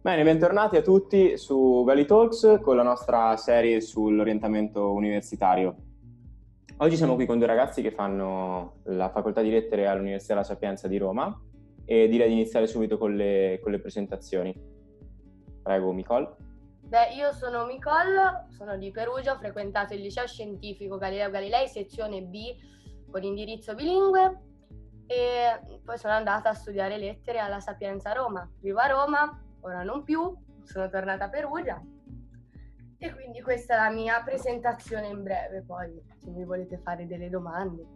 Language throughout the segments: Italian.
Bene, bentornati a tutti su Valley Talks con la nostra serie sull'orientamento universitario. Oggi siamo qui con due ragazzi che fanno la facoltà di lettere all'Università La Sapienza di Roma e direi di iniziare subito con le, con le presentazioni. Prego, Nicole. Beh, io sono Nicole, sono di Perugia, ho frequentato il liceo scientifico Galileo Galilei, sezione B con indirizzo bilingue e poi sono andata a studiare lettere alla Sapienza Roma. Vivo a Roma, ora non più, sono tornata a Perugia e quindi questa è la mia presentazione in breve, poi se mi volete fare delle domande.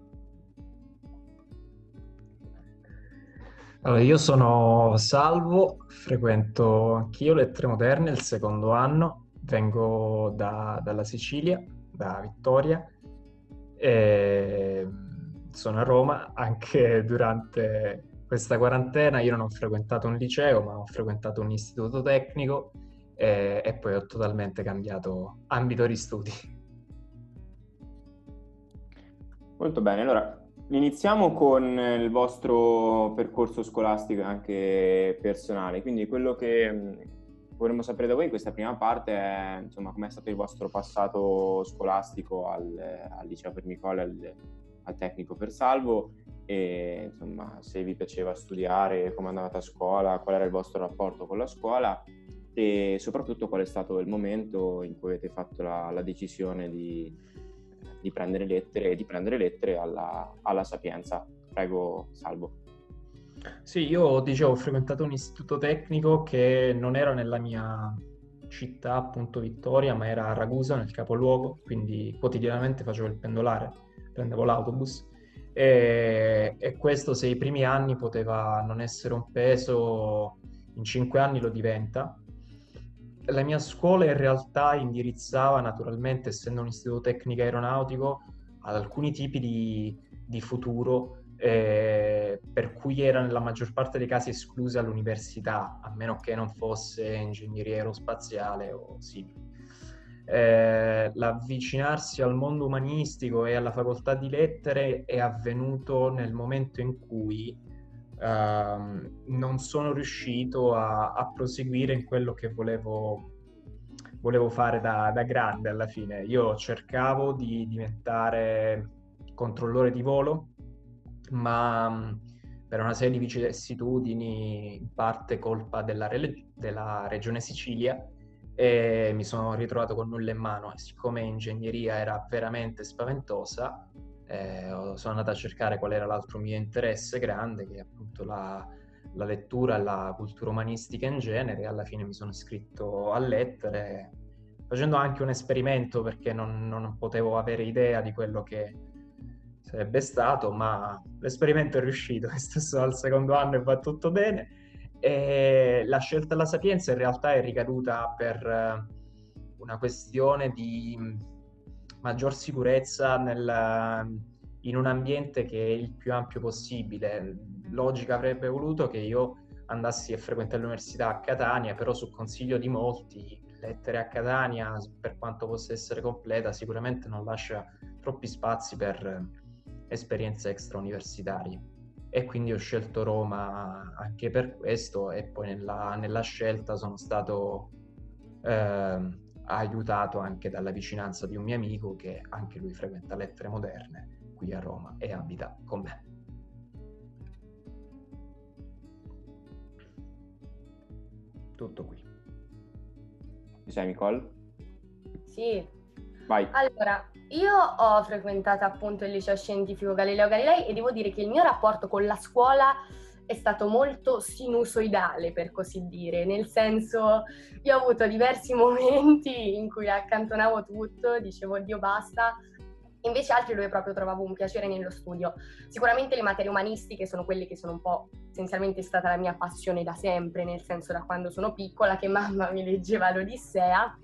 Allora, io sono Salvo, frequento anch'io lettere moderne il secondo anno, vengo da, dalla Sicilia, da Vittoria, e sono a Roma anche durante questa quarantena io non ho frequentato un liceo, ma ho frequentato un istituto tecnico e, e poi ho totalmente cambiato ambito di studi. Molto bene, allora iniziamo con il vostro percorso scolastico e anche personale, quindi quello che mm, vorremmo sapere da voi in questa prima parte è insomma com'è stato il vostro passato scolastico al, al liceo per Nicola, al, al tecnico per Salvo e insomma se vi piaceva studiare, come andavate a scuola, qual era il vostro rapporto con la scuola e soprattutto qual è stato il momento in cui avete fatto la, la decisione di, di, prendere lettere, di prendere lettere alla, alla Sapienza. Prego, Salvo. Sì, io dicevo, ho frequentato un istituto tecnico che non era nella mia città, appunto Vittoria, ma era a Ragusa, nel capoluogo, quindi quotidianamente facevo il pendolare, prendevo l'autobus e, e, questo se i primi anni poteva non essere un peso, in cinque anni lo diventa. La mia scuola in realtà indirizzava naturalmente, essendo un istituto tecnico aeronautico, ad alcuni tipi di, di futuro eh, per cui era nella maggior parte dei casi esclusa all'università, a meno che non fosse ingegneria aerospaziale o simili eh, l'avvicinarsi al mondo umanistico e alla facoltà di lettere è avvenuto nel momento in cui eh, non sono riuscito a, a, proseguire in quello che volevo, volevo fare da, da, grande alla fine. Io cercavo di diventare controllore di volo, ma per una serie di vicissitudini, in parte colpa della, della regione Sicilia, e mi sono ritrovato con nulla in mano e siccome ingegneria era veramente spaventosa eh, sono andato a cercare qual era l'altro mio interesse grande che è appunto la, la lettura la cultura umanistica in genere. E alla fine mi sono iscritto a lettere facendo anche un esperimento perché non, non potevo avere idea di quello che sarebbe stato ma l'esperimento è riuscito, stesso al secondo anno e va tutto bene e la scelta della Sapienza in realtà è ricaduta per eh, una questione di maggior sicurezza nel, in un ambiente che è il più ampio possibile. Logica avrebbe voluto che io andassi a frequentare l'università a Catania, però su consiglio di molti, lettere a Catania, per quanto possa essere completa, sicuramente non lascia troppi spazi per esperienze extrauniversitarie e quindi ho scelto Roma anche per questo e poi nella, nella scelta sono stato eh, aiutato anche dalla vicinanza di un mio amico che anche lui frequenta lettere moderne qui a Roma e abita con me. Tutto qui. Ci sei Nicole? Sì. Vai. Allora, io ho frequentato appunto il liceo scientifico Galileo Galilei e devo dire che il mio rapporto con la scuola è stato molto sinusoidale, per così dire, nel senso io ho avuto diversi momenti in cui accantonavo tutto, dicevo Dio basta, invece altri dove proprio trovavo un piacere nello studio. Sicuramente le materie umanistiche sono quelle che sono un po' essenzialmente stata la mia passione da sempre, nel senso da quando sono piccola che mamma mi leggeva l'Odissea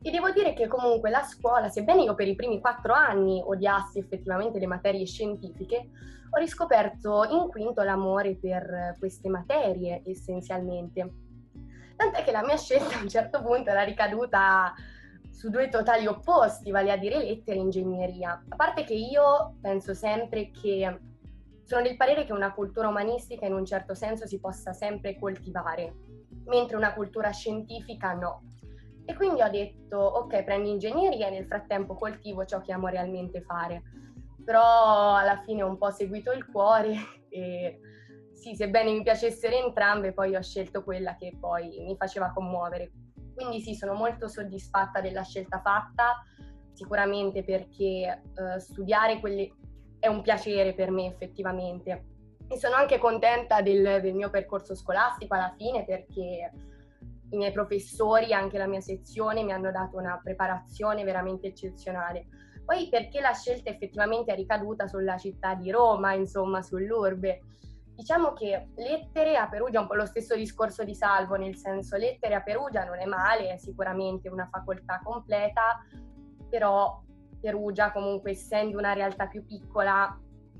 e devo dire che comunque la scuola, sebbene io per i primi quattro anni odiassi effettivamente le materie scientifiche, ho riscoperto in quinto l'amore per queste materie essenzialmente. Tant'è che la mia scelta a un certo punto era ricaduta su due totali opposti, vale a dire lettere e ingegneria. A parte che io penso sempre che sono del parere che una cultura umanistica in un certo senso si possa sempre coltivare, mentre una cultura scientifica no. E quindi ho detto, ok, prendi ingegneria e nel frattempo coltivo ciò che amo realmente fare. Però alla fine ho un po' seguito il cuore e sì, sebbene mi piacessero entrambe, poi ho scelto quella che poi mi faceva commuovere. Quindi sì, sono molto soddisfatta della scelta fatta, sicuramente perché uh, studiare quelli è un piacere per me effettivamente. E sono anche contenta del, del mio percorso scolastico alla fine perché i miei professori, anche la mia sezione, mi hanno dato una preparazione veramente eccezionale. Poi perché la scelta effettivamente è ricaduta sulla città di Roma, insomma, sull'urbe. Diciamo che lettere a Perugia è un po' lo stesso discorso di Salvo, nel senso lettere a Perugia non è male, è sicuramente una facoltà completa, però Perugia comunque essendo una realtà più piccola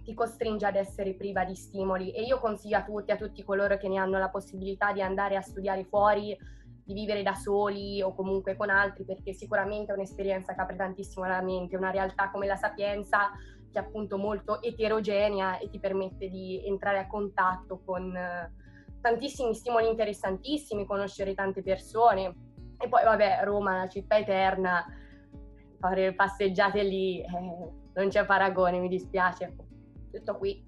ti costringe ad essere priva di stimoli e io consiglio a tutti, a tutti coloro che ne hanno la possibilità di andare a studiare fuori, di vivere da soli o comunque con altri, perché sicuramente è un'esperienza che apre tantissimo la mente, una realtà come la Sapienza che è appunto molto eterogenea e ti permette di entrare a contatto con eh, tantissimi stimoli interessantissimi, conoscere tante persone. E poi vabbè, Roma, la città eterna, fare passeggiate lì, eh, non c'è paragone, mi dispiace. Tutto qui.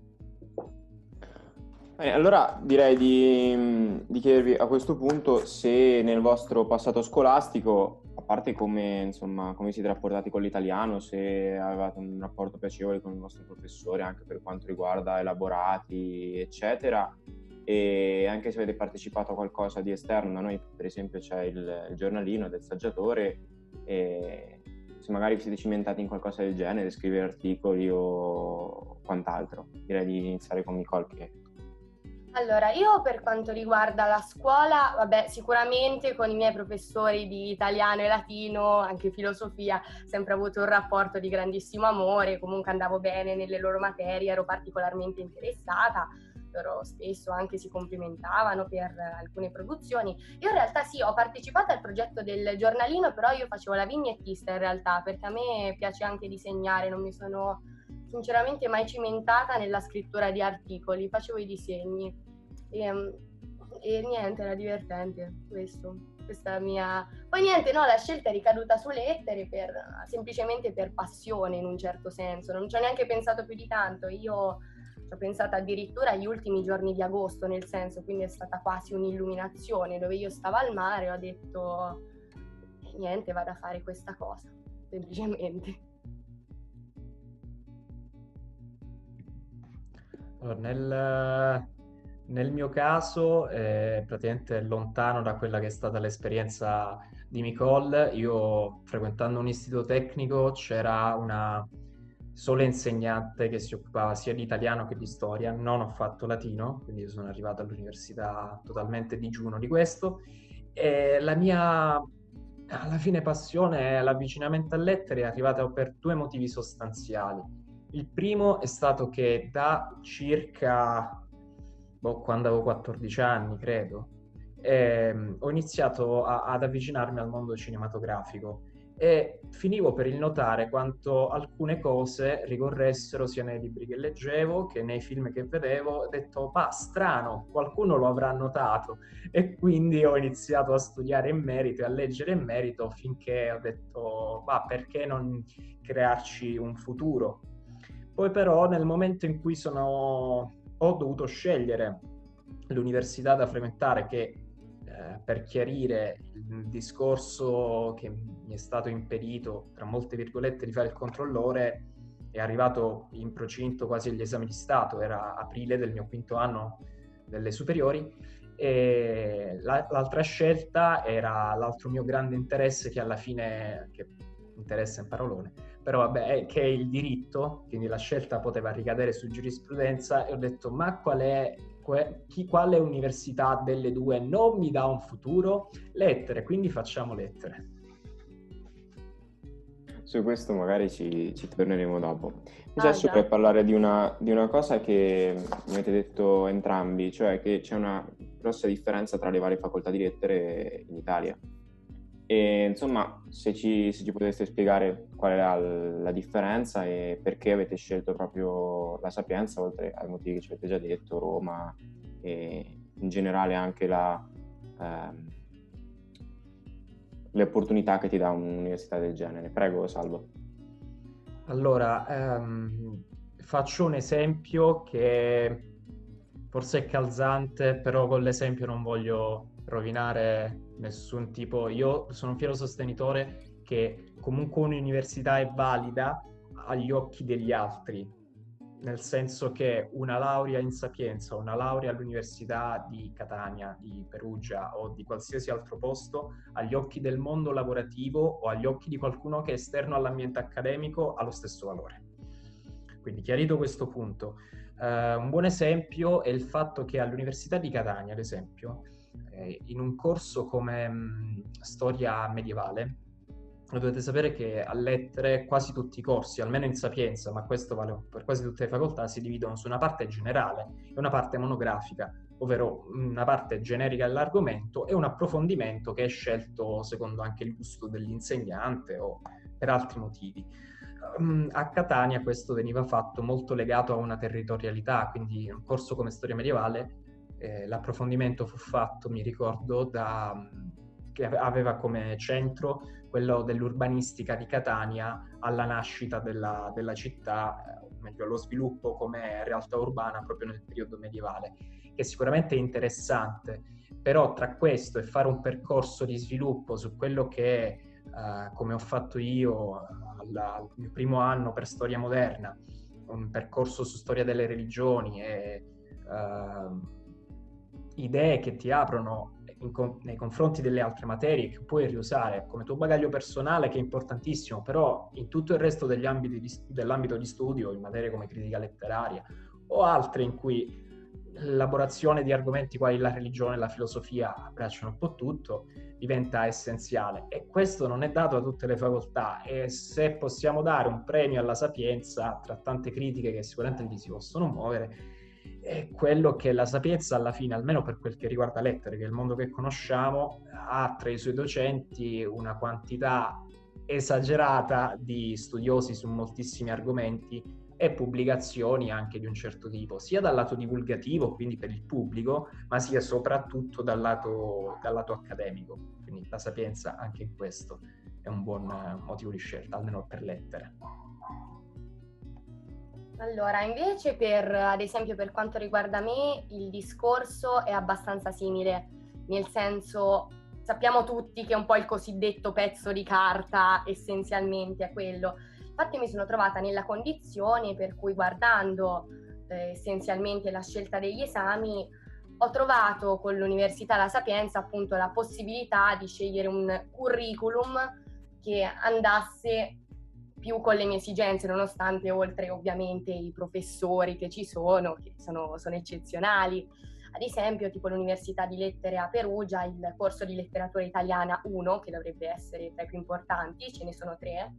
Eh, allora direi di, di, chiedervi a questo punto se nel vostro passato scolastico, a parte come, insomma, come siete rapportati con l'italiano, se avevate un rapporto piacevole con il vostro professore anche per quanto riguarda elaborati, eccetera, e anche se avete partecipato a qualcosa di esterno, da noi per esempio c'è il, il giornalino del saggiatore, e se magari vi siete cimentati in qualcosa del genere, scrivere articoli o quant'altro. Direi di iniziare con Nicole che allora, io per quanto riguarda la scuola, vabbè, sicuramente con i miei professori di italiano e latino, anche filosofia, ho sempre avuto un rapporto di grandissimo amore, comunque andavo bene nelle loro materie, ero particolarmente interessata, loro spesso anche si complimentavano per alcune produzioni. Io in realtà sì, ho partecipato al progetto del giornalino, però io facevo la vignettista in realtà, perché a me piace anche disegnare, non mi sono sinceramente mai cimentata nella scrittura di articoli, facevo i disegni e, ehm, e niente, era divertente questo. Questa mia... Poi niente, no, la scelta è ricaduta su lettere per, semplicemente per passione in un certo senso, non ci ho neanche pensato più di tanto, io ci ho pensato addirittura agli ultimi giorni di agosto, nel senso, quindi è stata quasi un'illuminazione, dove io stavo al mare e ho detto niente, vado a fare questa cosa, semplicemente. Allora, nel, nel, mio caso, è praticamente lontano da quella che è stata l'esperienza di Nicole, io frequentando un istituto tecnico c'era una sola insegnante che si occupava sia di italiano che di storia, non ho fatto latino, quindi sono arrivato all'università totalmente digiuno di questo e la mia alla fine passione, l'avvicinamento a lettere è arrivata per due motivi sostanziali. Il primo è stato che da circa boh, quando avevo 14 anni, credo, ehm, ho iniziato a, ad avvicinarmi al mondo cinematografico e finivo per il notare quanto alcune cose ricorressero sia nei libri che leggevo che nei film che vedevo. Ho detto, ma strano, qualcuno lo avrà notato. E quindi ho iniziato a studiare in merito e a leggere in merito finché ho detto, ma perché non crearci un futuro? Poi però nel momento in cui sono, ho dovuto scegliere l'università da frequentare che eh, per chiarire il discorso che mi è stato impedito, tra molte virgolette, di fare il controllore, è arrivato in procinto quasi agli esami di Stato, era aprile del mio quinto anno delle superiori, e la, l'altra scelta era l'altro mio grande interesse che alla fine, che interessa in parolone, però vabbè, è che è il diritto, quindi la scelta poteva ricadere su giurisprudenza e ho detto ma qual è, chi, quale università delle due non mi dà un futuro? Lettere, quindi facciamo lettere. Su questo magari ci, ci torneremo dopo. Invece ah, adesso vorrei parlare di una, di una cosa che mi avete detto entrambi, cioè che c'è una grossa differenza tra le varie facoltà di lettere in Italia. E insomma, se ci, se ci poteste spiegare qual è la, la, differenza e perché avete scelto proprio la Sapienza, oltre ai motivi che ci avete già detto, Roma e in generale anche la, ehm, le opportunità che ti dà un'università del genere. Prego, Salvo. Allora, ehm, faccio un esempio che forse è calzante, però con l'esempio non voglio rovinare nessun tipo. Io sono un fiero sostenitore che comunque un'università è valida agli occhi degli altri, nel senso che una laurea in sapienza, una laurea all'Università di Catania, di Perugia o di qualsiasi altro posto, agli occhi del mondo lavorativo o agli occhi di qualcuno che è esterno all'ambiente accademico ha lo stesso valore. Quindi chiarito questo punto, eh, un buon esempio è il fatto che all'Università di Catania, ad esempio, eh, in un corso come mh, mm, storia medievale, dovete sapere che a lettere quasi tutti i corsi, almeno in Sapienza, ma questo vale per quasi tutte le facoltà, si dividono su una parte generale e una parte monografica, ovvero una parte generica dell'argomento e un approfondimento che è scelto secondo anche il gusto dell'insegnante o per altri motivi. Um, a Catania questo veniva fatto molto legato a una territorialità, quindi un corso come storia medievale, eh, l'approfondimento fu fatto, mi ricordo, da, che aveva come centro quello dell'urbanistica di Catania alla nascita della, della città, o meglio allo sviluppo come realtà urbana proprio nel periodo medievale, che sicuramente è interessante, però tra questo e fare un percorso di sviluppo su quello che Uh, come ho fatto io alla, al mio primo anno per storia moderna, un percorso su storia delle religioni e uh, idee che ti aprono in, nei confronti delle altre materie che puoi riusare come tuo bagaglio personale, che è importantissimo, però in tutto il resto degli ambiti di, dell'ambito di studio, in materie come critica letteraria o altre in cui l'elaborazione di argomenti quali la religione e la filosofia abbracciano un po' tutto, diventa essenziale. E questo non è dato a tutte le facoltà e se possiamo dare un premio alla sapienza, tra tante critiche che sicuramente gli si possono muovere, è quello che la Sapienza alla fine, almeno per quel che riguarda lettere, che è il mondo che conosciamo, ha tra i suoi docenti una quantità esagerata di studiosi su moltissimi argomenti e pubblicazioni anche di un certo tipo, sia dal lato divulgativo, quindi per il pubblico, ma sia soprattutto dal lato, dal lato accademico. Quindi la Sapienza anche in questo è un buon motivo di scelta, almeno per lettere. Allora, invece per, ad esempio, per quanto riguarda me, il discorso è abbastanza simile, nel senso sappiamo tutti che un po' il cosiddetto pezzo di carta essenzialmente è quello. Infatti mi sono trovata nella condizione per cui guardando eh, essenzialmente la scelta degli esami ho trovato con l'Università La Sapienza appunto la possibilità di scegliere un curriculum che andasse più con le mie esigenze, nonostante oltre ovviamente i professori che ci sono, che sono, sono eccezionali. Ad esempio, tipo l'Università di Lettere a Perugia, il corso di letteratura italiana 1, che dovrebbe essere tra i più importanti, ce ne sono tre,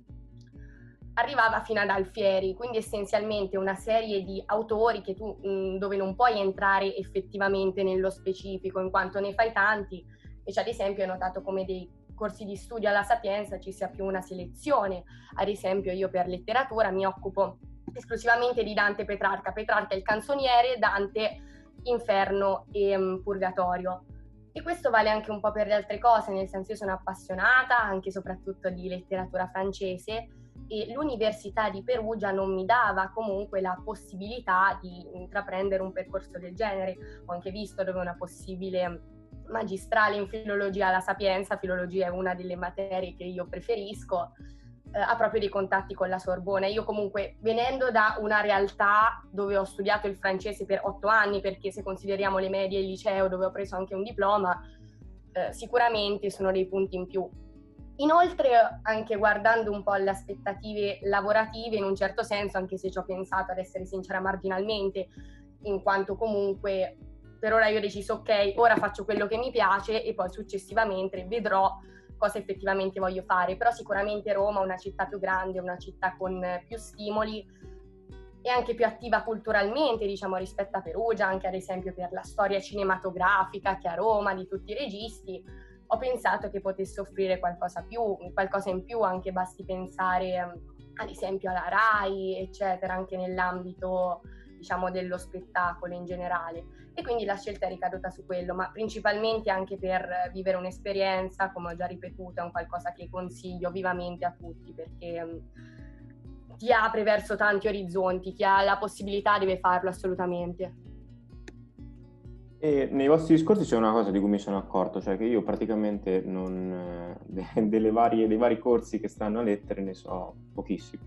arrivava fino ad Alfieri, quindi essenzialmente una serie di autori tu, mh, dove non puoi entrare effettivamente nello specifico, in quanto ne fai tanti. Invece, ad esempio, ho notato come dei corsi di studio alla Sapienza ci sia più una selezione. Ad esempio io per letteratura mi occupo esclusivamente di Dante Petrarca. Petrarca è il canzoniere, Dante Inferno e um, Purgatorio. E questo vale anche un po' per le altre cose, nel senso io sono appassionata anche e soprattutto di letteratura francese e l'Università di Perugia non mi dava comunque la possibilità di intraprendere un percorso del genere. Ho anche visto dove una possibile magistrale in filologia alla Sapienza, filologia è una delle materie che io preferisco, eh, ha proprio dei contatti con la Sorbona. Io comunque venendo da una realtà dove ho studiato il francese per otto anni, perché se consideriamo le medie e il liceo dove ho preso anche un diploma, eh, sicuramente sono dei punti in più. Inoltre, anche guardando un po' le aspettative lavorative, in un certo senso, anche se ci ho pensato ad essere sincera marginalmente, in quanto comunque per ora io ho deciso ok, ora faccio quello che mi piace e poi successivamente vedrò cosa effettivamente voglio fare, però sicuramente Roma è una città più grande, una città con più stimoli e anche più attiva culturalmente, diciamo, rispetto a Perugia, anche ad esempio per la storia cinematografica che a Roma, di tutti i registi, ho pensato che potesse offrire qualcosa, più, qualcosa in più, anche basti pensare ad esempio alla RAI, eccetera, anche nell'ambito diciamo, dello spettacolo in generale. E quindi la scelta è ricaduta su quello, ma principalmente anche per vivere un'esperienza, come ho già ripetuto, è un qualcosa che consiglio vivamente a tutti perché mm, ti apre verso tanti orizzonti, chi ha la possibilità deve farlo assolutamente. E nei vostri discorsi c'è una cosa di cui mi sono accorto, cioè che io praticamente non, eh, varie, dei vari corsi che stanno a lettere ne so pochissimo.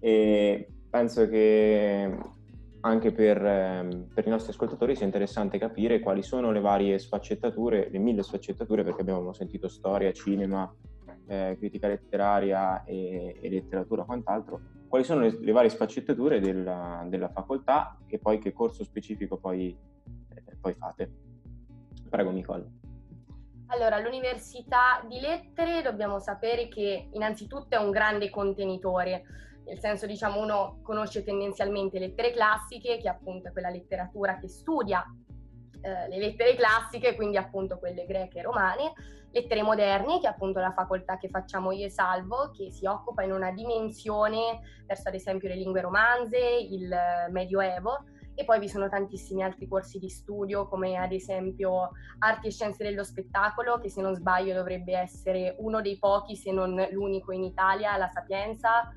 E penso che anche per, eh, per, i nostri ascoltatori sia interessante capire quali sono le varie sfaccettature, le mille sfaccettature, perché abbiamo sentito storia, cinema, eh, critica letteraria e, e letteratura, quant'altro, quali sono le, le varie sfaccettature della, della, facoltà e poi che corso specifico poi poi fate. Prego Nicole. Allora, l'Università di Lettere dobbiamo sapere che innanzitutto è un grande contenitore, nel senso diciamo uno conosce tendenzialmente lettere classiche, che appunto è quella letteratura che studia eh, le lettere classiche, quindi appunto quelle greche e romane, lettere moderne, che è appunto la facoltà che facciamo io e Salvo, che si occupa in una dimensione verso ad esempio le lingue romanze, il Medioevo, e poi vi sono tantissimi altri corsi di studio come ad esempio arti e scienze dello spettacolo che se non sbaglio dovrebbe essere uno dei pochi se non l'unico in Italia, la Sapienza,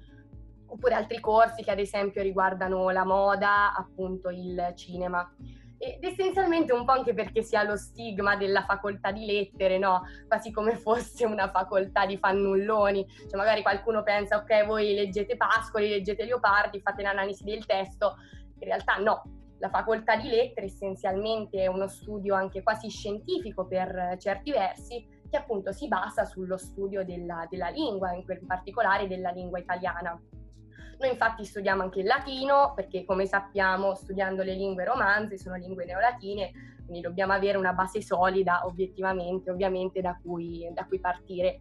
oppure altri corsi che ad esempio riguardano la moda, appunto il cinema. Ed essenzialmente un po' anche perché si ha lo stigma della facoltà di lettere, no? Quasi come fosse una facoltà di fannulloni. Cioè magari qualcuno pensa, ok, voi leggete Pascoli, leggete Leopardi, fate l'analisi del testo, in realtà no, la facoltà di lettere essenzialmente è uno studio anche quasi scientifico per certi versi, che appunto si basa sullo studio della, della lingua, in particolare della lingua italiana. Noi infatti studiamo anche il latino perché come sappiamo studiando le lingue romanze sono lingue neolatine, quindi dobbiamo avere una base solida obiettivamente, ovviamente da cui, da cui partire.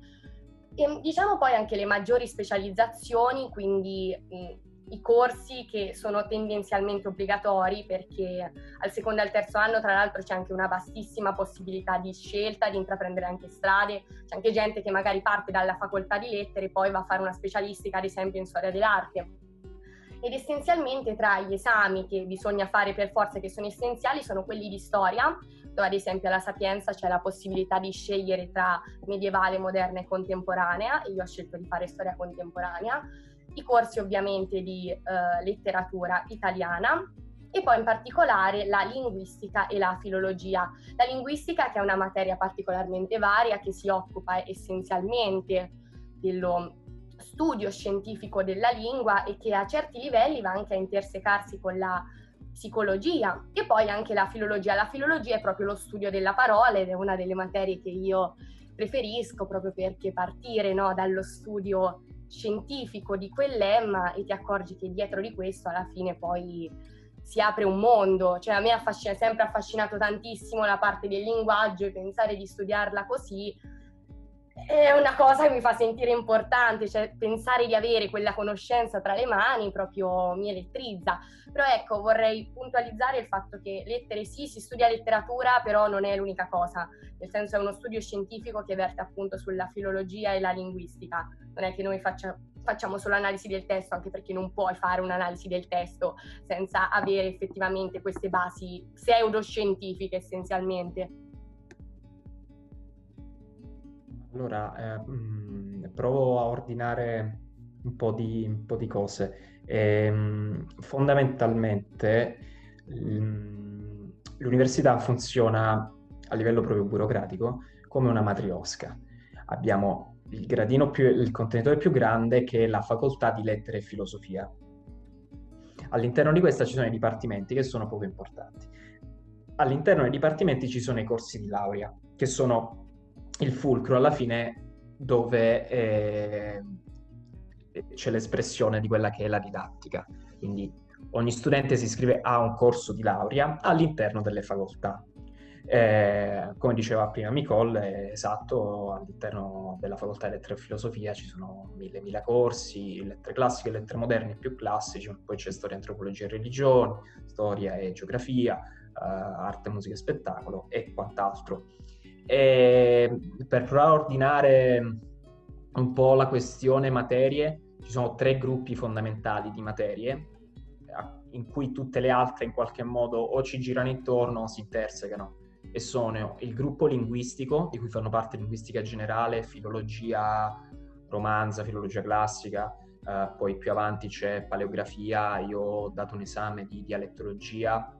E diciamo poi anche le maggiori specializzazioni, quindi i corsi che sono tendenzialmente obbligatori perché al secondo e al terzo anno tra l'altro c'è anche una vastissima possibilità di scelta, di intraprendere anche strade, c'è anche gente che magari parte dalla facoltà di lettere e poi va a fare una specialistica ad esempio in storia dell'arte. Ed essenzialmente tra gli esami che bisogna fare per forza che sono essenziali sono quelli di storia, dove ad esempio alla Sapienza c'è la possibilità di scegliere tra medievale, moderna e contemporanea, e io ho scelto di fare storia contemporanea, i corsi ovviamente di eh, letteratura italiana e poi in particolare la linguistica e la filologia. La linguistica che è una materia particolarmente varia che si occupa essenzialmente dello studio scientifico della lingua e che a certi livelli va anche a intersecarsi con la psicologia e poi anche la filologia. La filologia è proprio lo studio della parola ed è una delle materie che io preferisco proprio perché partire no, dallo studio scientifico di quell'emma e ti accorgi che dietro di questo alla fine poi si apre un mondo, cioè a me ha sempre affascinato tantissimo la parte del linguaggio e pensare di studiarla così è una cosa che mi fa sentire importante, cioè pensare di avere quella conoscenza tra le mani proprio mi elettrizza. Però ecco, vorrei puntualizzare il fatto che lettere sì, si studia letteratura, però non è l'unica cosa, nel senso è uno studio scientifico che verte appunto sulla filologia e la linguistica. Non è che noi faccia, facciamo solo analisi del testo, anche perché non puoi fare un'analisi del testo senza avere effettivamente queste basi pseudoscientifiche essenzialmente. Allora, eh, mh, provo a ordinare un po' di, un po di cose. E, mh, fondamentalmente l'università funziona a livello proprio burocratico come una matriosca. Abbiamo il gradino più, il contenitore più grande che è la facoltà di lettere e filosofia. All'interno di questa ci sono i dipartimenti che sono poco importanti. All'interno dei dipartimenti ci sono i corsi di laurea, che sono il fulcro alla fine dove eh, c'è l'espressione di quella che è la didattica. Quindi ogni studente si iscrive a un corso di laurea all'interno delle facoltà. Eh, come diceva prima Nicole, esatto, all'interno della facoltà di lettere e filosofia ci sono mille, mille corsi, lettere classiche, lettere moderne più classici, poi c'è storia, antropologia e religione, storia e geografia, eh, arte, musica e spettacolo e quant'altro. E per provare a ordinare un po' la questione materie, ci sono tre gruppi fondamentali di materie in cui tutte le altre in qualche modo o ci girano intorno o si intersecano. E sono il gruppo linguistico di cui fanno parte linguistica generale, filologia romanza, filologia classica, eh, poi più avanti c'è paleografia, io ho dato un esame di dialettologia,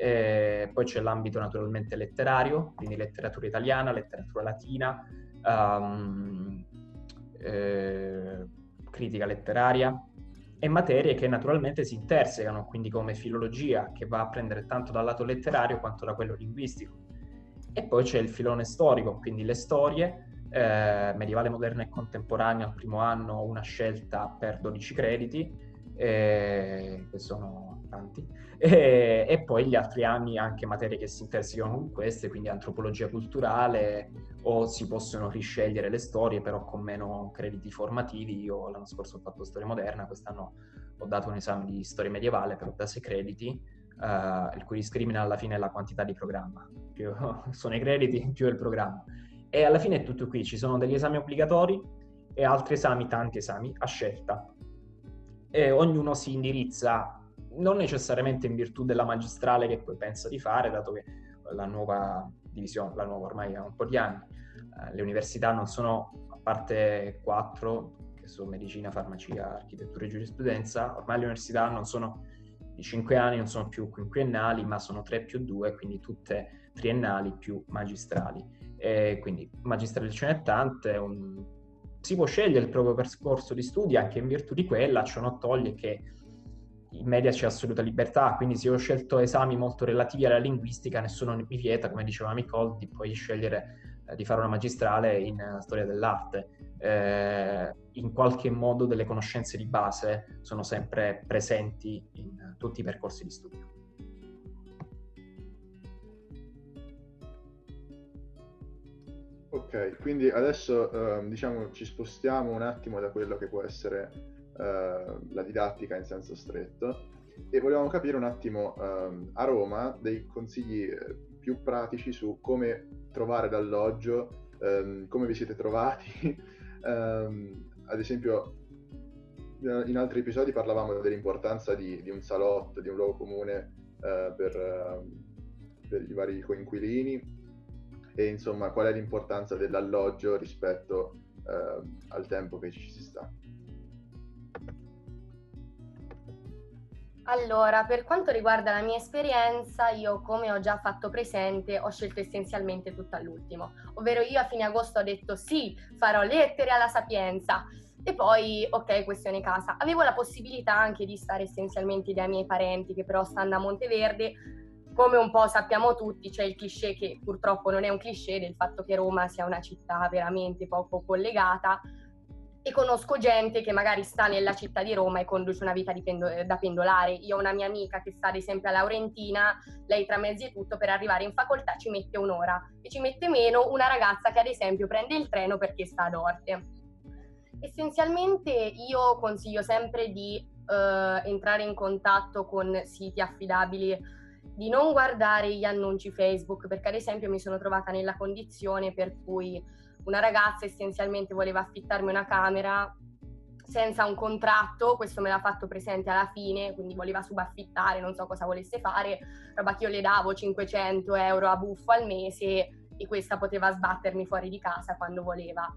e poi c'è l'ambito naturalmente letterario, quindi letteratura italiana, letteratura latina, um, eh, critica letteraria e materie che naturalmente si intersecano, quindi come filologia che va a prendere tanto dal lato letterario quanto da quello linguistico. E poi c'è il filone storico, quindi le storie, eh, medievale, moderna e contemporanea al primo anno una scelta per 12 crediti, eh, che sono tanti, e, e, poi gli altri anni anche materie che si intersecano con queste, quindi antropologia culturale o si possono riscegliere le storie però con meno crediti formativi. Io l'anno scorso ho fatto storia moderna, quest'anno ho dato un esame di storia medievale però da 6 crediti. Uh, il cui discrimina alla fine è la quantità di programma. Più sono i crediti, più il programma. E alla fine è tutto qui, ci sono degli esami obbligatori e altri esami, tanti esami, a scelta. E ognuno si indirizza non necessariamente in virtù della magistrale che poi pensa di fare, dato che la nuova divisione, la nuova ormai ha un po' di anni, eh, le università non sono, a parte quattro, che sono medicina, farmacia, architettura e giurisprudenza, ormai le università non sono di cinque anni, non sono più quinquennali, ma sono tre più due, quindi tutte triennali più magistrali. E quindi magistrale ce n'è tante, un... si può scegliere il proprio percorso di studi anche in virtù di quella, ciò non toglie che in media c'è assoluta libertà, quindi se ho scelto esami molto relativi alla linguistica, nessuno mi vieta, come diceva Nicole, di poi scegliere eh, di fare una magistrale in uh, storia dell'arte. Eh, in qualche modo delle conoscenze di base sono sempre presenti in uh, tutti i percorsi di studio. Ok, quindi adesso eh, diciamo ci spostiamo un attimo da quello che può essere eh, la didattica in senso stretto e volevamo capire un attimo eh, a Roma dei consigli eh, più pratici su come trovare l'alloggio, ehm, come vi siete trovati. Ehm, ad esempio in altri episodi parlavamo dell'importanza di, di un salotto, di un luogo comune eh, per, ehm, per i vari coinquilini e insomma qual è l'importanza dell'alloggio rispetto eh, al tempo che ci si sta. Allora, per quanto riguarda la mia esperienza, io come ho già fatto presente, ho scelto essenzialmente tutto all'ultimo. Ovvero io a fine agosto ho detto sì, farò lettere alla Sapienza. E poi, ok, questione casa. Avevo la possibilità anche di stare essenzialmente dai miei parenti che però stanno a Monteverde, come un po' sappiamo tutti, c'è il cliché che purtroppo non è un cliché del fatto che Roma sia una città veramente poco collegata e conosco gente che magari sta nella città di Roma e conduce una vita pendo- da pendolare. Io ho una mia amica che sta ad esempio a Laurentina, lei tra mezzi e tutto per arrivare in facoltà ci mette un'ora e ci mette meno una ragazza che ad esempio prende il treno perché sta ad Orte. Essenzialmente io consiglio sempre di uh, entrare in contatto con siti affidabili di non guardare gli annunci Facebook, perché ad esempio mi sono trovata nella condizione per cui una ragazza essenzialmente voleva affittarmi una camera senza un contratto, questo me l'ha fatto presente alla fine, quindi voleva subaffittare, non so cosa volesse fare, roba che io le davo 500 euro a buffo al mese e questa poteva sbattermi fuori di casa quando voleva.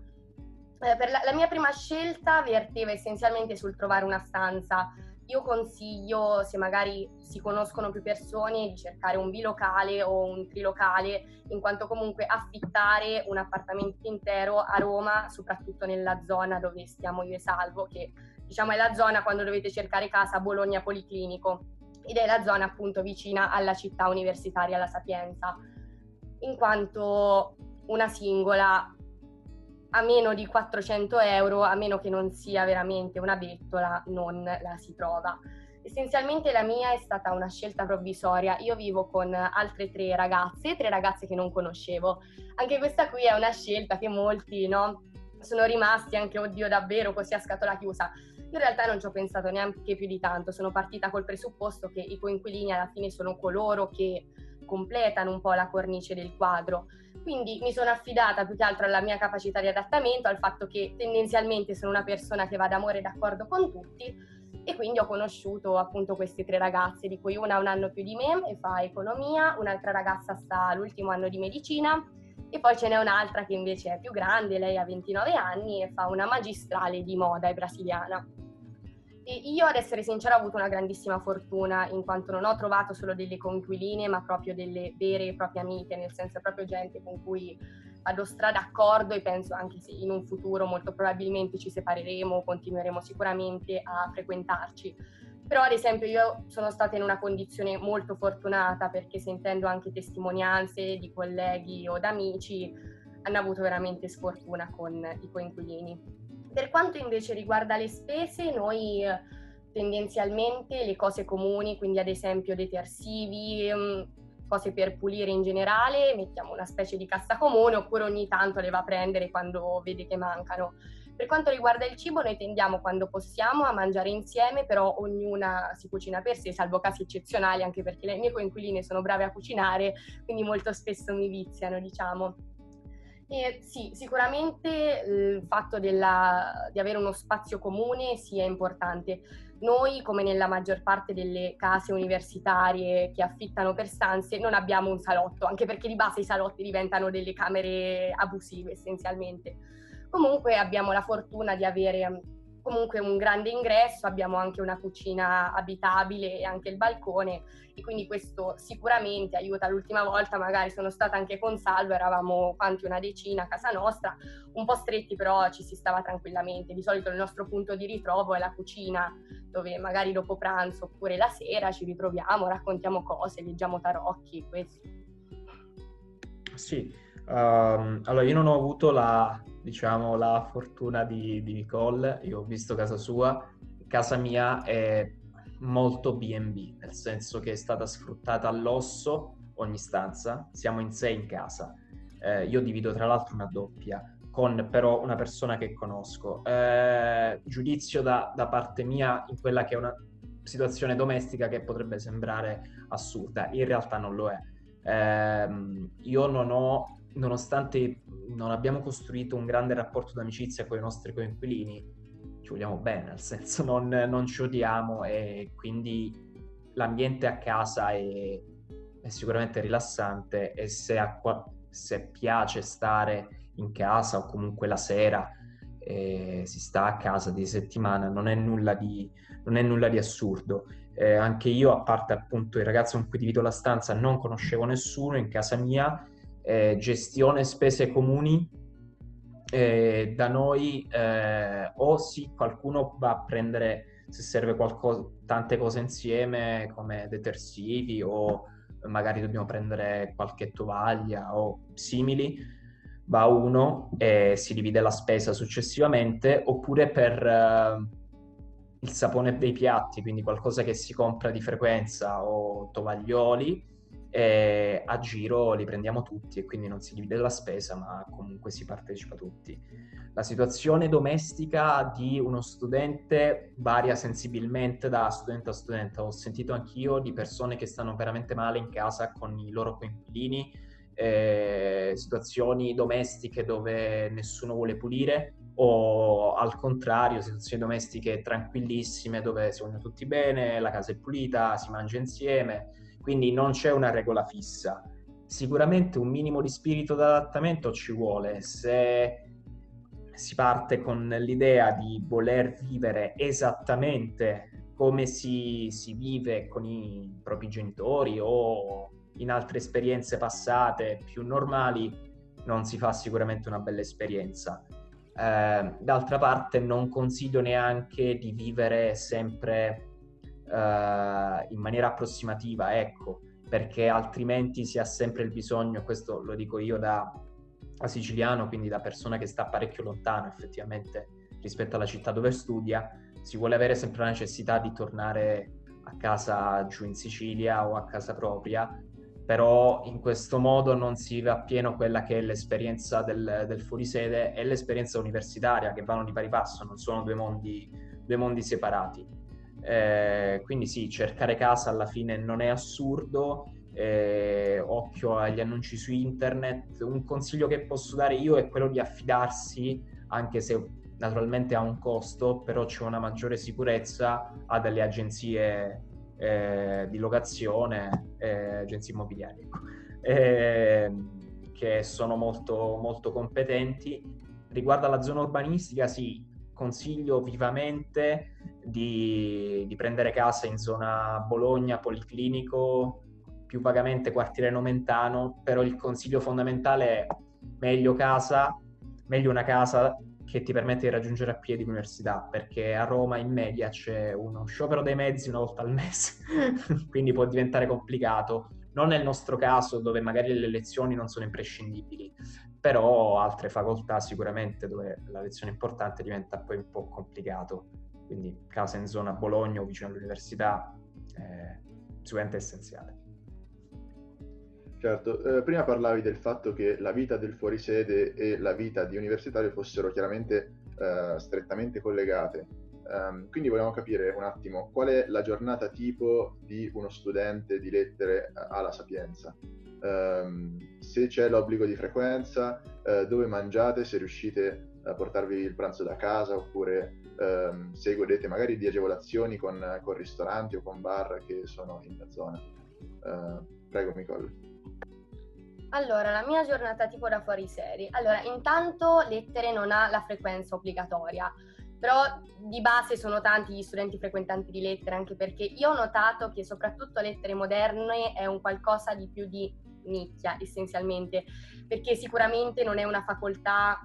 Eh, la, la mia prima scelta verteva essenzialmente sul trovare una stanza io consiglio, se magari si conoscono più persone, di cercare un bilocale o un trilocale, in quanto comunque affittare un appartamento intero a Roma, soprattutto nella zona dove stiamo io e Salvo, che diciamo è la zona quando dovete cercare casa Bologna Policlinico ed è la zona appunto vicina alla città universitaria La Sapienza, in quanto una singola a meno di 400 euro, a meno che non sia veramente una bettola, non la si trova. Essenzialmente la mia è stata una scelta provvisoria. Io vivo con altre tre ragazze, tre ragazze che non conoscevo. Anche questa qui è una scelta che molti, no? Sono rimasti anche, oddio, davvero così a scatola chiusa. In realtà non ci ho pensato neanche più di tanto. Sono partita col presupposto che i coinquilini alla fine sono coloro che completano un po' la cornice del quadro. Quindi mi sono affidata più che altro alla mia capacità di adattamento, al fatto che tendenzialmente sono una persona che va d'amore e d'accordo con tutti e quindi ho conosciuto appunto queste tre ragazze, di cui una ha un anno più di me e fa economia, un'altra ragazza sta all'ultimo anno di medicina e poi ce n'è un'altra che invece è più grande, lei ha 29 anni e fa una magistrale di moda, è brasiliana. Io, ad essere sincera, ho avuto una grandissima fortuna in quanto non ho trovato solo delle conquiline, ma proprio delle vere e proprie amiche, nel senso proprio gente con cui vado strada d'accordo e penso anche se in un futuro molto probabilmente ci separeremo, continueremo sicuramente a frequentarci. Però ad esempio io sono stata in una condizione molto fortunata perché sentendo anche testimonianze di colleghi o d'amici hanno avuto veramente sfortuna con i coinquilini. Per quanto invece riguarda le spese, noi eh, tendenzialmente le cose comuni, quindi ad esempio detersivi, mm, cose per pulire in generale, mettiamo una specie di cassa comune oppure ogni tanto le va a prendere quando vede che mancano. Per quanto riguarda il cibo, noi tendiamo quando possiamo a mangiare insieme, però ognuna si cucina per sé, salvo casi eccezionali, anche perché le mie coinquiline sono brave a cucinare, quindi molto spesso mi viziano, diciamo. E sì, sicuramente il fatto della, di avere uno spazio comune sia importante. Noi, come nella maggior parte delle case universitarie che affittano per stanze, non abbiamo un salotto, anche perché di base i salotti diventano delle camere abusive essenzialmente. Comunque abbiamo la fortuna di avere comunque un grande ingresso, abbiamo anche una cucina abitabile e anche il balcone e quindi questo sicuramente aiuta. L'ultima volta magari sono stata anche con Salvo, eravamo quanti una decina a casa nostra, un po' stretti però ci si stava tranquillamente. Di solito il nostro punto di ritrovo è la cucina dove magari dopo pranzo oppure la sera ci ritroviamo, raccontiamo cose, leggiamo tarocchi, questo. Sì, um, allora io non ho avuto la diciamo, la fortuna di, di Nicole. Io ho visto casa sua, casa mia è molto B&B, nel senso che è stata sfruttata all'osso ogni stanza, siamo in sé in casa. Eh, io divido tra l'altro una doppia con però una persona che conosco. Eh, giudizio da, da, parte mia in quella che è una situazione domestica che potrebbe sembrare assurda, in realtà non lo è. Eh, io non ho nonostante non abbiamo costruito un grande rapporto d'amicizia con i nostri coinquilini, ci vogliamo bene, nel senso non, non ci odiamo e quindi l'ambiente a casa è, è sicuramente rilassante e se, a, se, piace stare in casa o comunque la sera eh, si sta a casa di settimana non è nulla di, è nulla di assurdo. Eh, anche io, a parte appunto il ragazzo con cui divido la stanza, non conoscevo nessuno in casa mia eh, gestione spese comuni, eh, da noi eh, o sì, qualcuno va a prendere se serve qualcosa, tante cose insieme come detersivi o magari dobbiamo prendere qualche tovaglia o simili, va uno e si divide la spesa successivamente, oppure per eh, il sapone dei piatti, quindi qualcosa che si compra di frequenza o tovaglioli, e a giro li prendiamo tutti e quindi non si divide la spesa ma comunque si partecipa tutti. La situazione domestica di uno studente varia sensibilmente da studente a studente. Ho sentito anch'io di persone che stanno veramente male in casa con i loro coinquilini, eh, situazioni domestiche dove nessuno vuole pulire o al contrario situazioni domestiche tranquillissime dove si vogliono tutti bene, la casa è pulita, si mangia insieme quindi non c'è una regola fissa. Sicuramente un minimo di spirito d'adattamento ci vuole. Se si parte con l'idea di voler vivere esattamente come si, si vive con i propri genitori o in altre esperienze passate più normali, non si fa sicuramente una bella esperienza. Eh, d'altra parte non consiglio neanche di vivere sempre uh, in maniera approssimativa, ecco, perché altrimenti si ha sempre il bisogno, questo lo dico io da, siciliano, quindi da persona che sta parecchio lontano effettivamente rispetto alla città dove studia, si vuole avere sempre la necessità di tornare a casa giù in Sicilia o a casa propria, però in questo modo non si va appieno quella che è l'esperienza del, del fuorisede e l'esperienza universitaria, che vanno di pari passo, non sono due mondi, due mondi separati. Eh, quindi sì, cercare casa alla fine non è assurdo. Eh, occhio agli annunci su internet. Un consiglio che posso dare io è quello di affidarsi, anche se naturalmente ha un costo, però c'è una maggiore sicurezza, ha delle agenzie eh, di locazione, eh, agenzie immobiliari, ecco, eh, che sono molto, molto competenti. Riguardo alla zona urbanistica, sì, consiglio vivamente di, di prendere casa in zona Bologna, Policlinico, più vagamente quartiere Nomentano, però il consiglio fondamentale è meglio casa, meglio una casa che ti permette di raggiungere a piedi l'università, perché a Roma in media c'è uno sciopero dei mezzi una volta al mese, quindi può diventare complicato. Non nel nostro caso, dove magari le lezioni non sono imprescindibili, però altre facoltà sicuramente dove la lezione importante diventa poi un po' complicato. Quindi casa in zona Bologna o vicino all'università è sicuramente essenziale. Certo, eh, prima parlavi del fatto che la vita del fuorisede e la vita di universitario fossero chiaramente eh, strettamente collegate. Um, quindi vogliamo capire un attimo qual è la giornata tipo di uno studente di lettere alla Sapienza. Um, se c'è l'obbligo di frequenza, uh, dove mangiate, se riuscite a portarvi il pranzo da casa oppure um, se godete magari di agevolazioni con, con, ristoranti o con bar che sono in zona. Uh, prego Nicole. Allora, la mia giornata tipo da fuori serie. Allora, intanto lettere non ha la frequenza obbligatoria, però di base sono tanti gli studenti frequentanti di lettere, anche perché io ho notato che soprattutto lettere moderne è un qualcosa di più di nicchia, essenzialmente, perché sicuramente non è una facoltà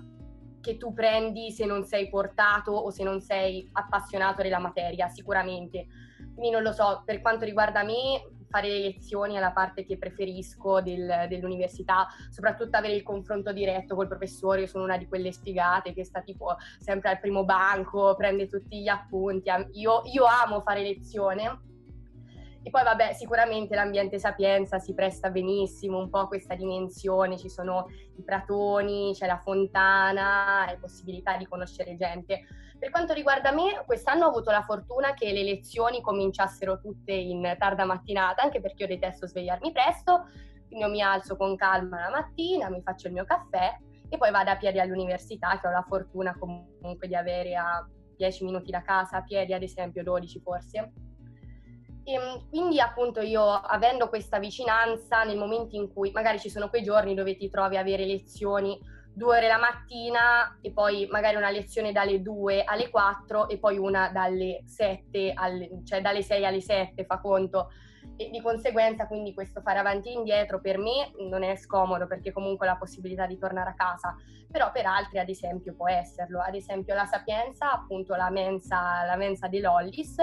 che tu prendi se non sei portato o se non sei appassionato della materia, sicuramente. Quindi non lo so, per quanto riguarda me, fare le lezioni è la parte che preferisco del, dell'università, soprattutto avere il confronto diretto col professore, io sono una di quelle sfigate che sta tipo sempre al primo banco, prende tutti gli appunti, io, io amo fare lezione. E poi vabbè, sicuramente l'ambiente sapienza si presta benissimo un po' a questa dimensione, ci sono i pratoni, c'è la fontana, e possibilità di conoscere gente. Per quanto riguarda me, quest'anno ho avuto la fortuna che le lezioni cominciassero tutte in tarda mattinata, anche perché io detesto svegliarmi presto, quindi io mi alzo con calma la mattina, mi faccio il mio caffè e poi vado a piedi all'università, che ho la fortuna comunque di avere a 10 minuti da casa, a piedi ad esempio, 12 forse. E ehm, quindi appunto io avendo questa vicinanza nel momento in cui magari ci sono quei giorni dove ti trovi a avere lezioni due ore la mattina e poi magari una lezione dalle 2 alle 4 e poi una dalle 7 alle, cioè dalle 6 alle 7 fa conto e di conseguenza quindi questo fare avanti e indietro per me non è scomodo perché comunque ho la possibilità di tornare a casa, però per altri ad esempio può esserlo, ad esempio la Sapienza, appunto la mensa, la mensa di Lollis,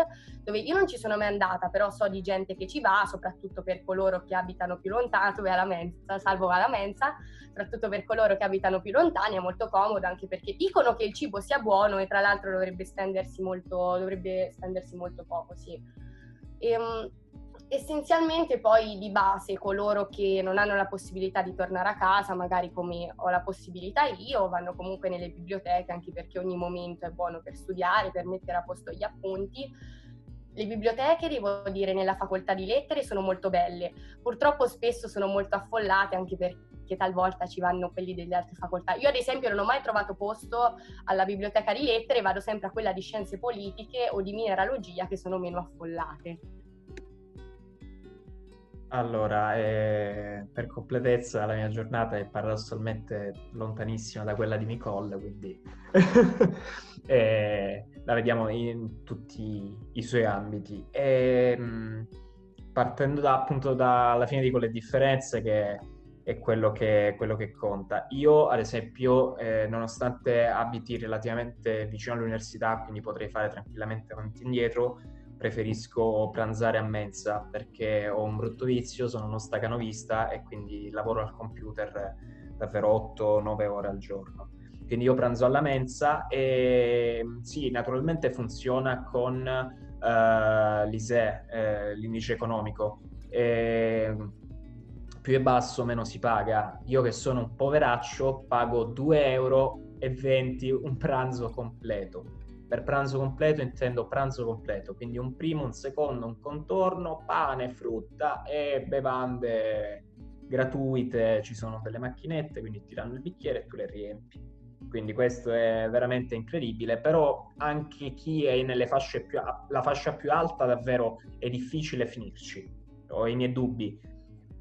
dove io non ci sono mai andata, però so di gente che ci va, soprattutto per coloro che abitano più lontano, dove la mensa, salvo va la mensa, soprattutto per coloro che abitano più lontani, è molto comodo anche perché dicono che il cibo sia buono e tra l'altro dovrebbe stendersi molto, dovrebbe stendersi molto poco, sì. Ehm, essenzialmente poi di base coloro che non hanno la possibilità di tornare a casa, magari come ho la possibilità io, vanno comunque nelle biblioteche anche perché ogni momento è buono per studiare, per mettere a posto gli appunti. Le biblioteche, devo dire, nella facoltà di lettere sono molto belle. Purtroppo spesso sono molto affollate anche perché talvolta ci vanno quelli delle altre facoltà. Io ad esempio non ho mai trovato posto alla biblioteca di lettere, vado sempre a quella di scienze politiche o di mineralogia che sono meno affollate. Allora, eh, per completezza la mia giornata è paradossalmente lontanissima da quella di Nicole, quindi eh, la vediamo in tutti i suoi ambiti. E, mh, partendo da, appunto dalla fine di quelle differenze che è quello che, quello che conta. Io, ad esempio, eh, nonostante abiti relativamente vicino all'università, quindi potrei fare tranquillamente avanti e indietro, preferisco pranzare a mensa perché ho un brutto vizio, sono uno stacanovista e quindi lavoro al computer davvero 8-9 ore al giorno. Quindi io pranzo alla mensa e sì, naturalmente funziona con uh, l'ISE, eh, l'indice economico. E più è basso, meno si paga. Io che sono un poveraccio pago 2,20 euro un pranzo completo per pranzo completo intendo pranzo completo, quindi un primo, un secondo, un contorno, pane, frutta e bevande gratuite, ci sono delle macchinette, quindi ti danno il bicchiere e tu le riempi. quindi questo è veramente incredibile, però anche chi è nelle fasce più, la fascia più alta davvero è difficile finirci, ho i miei dubbi,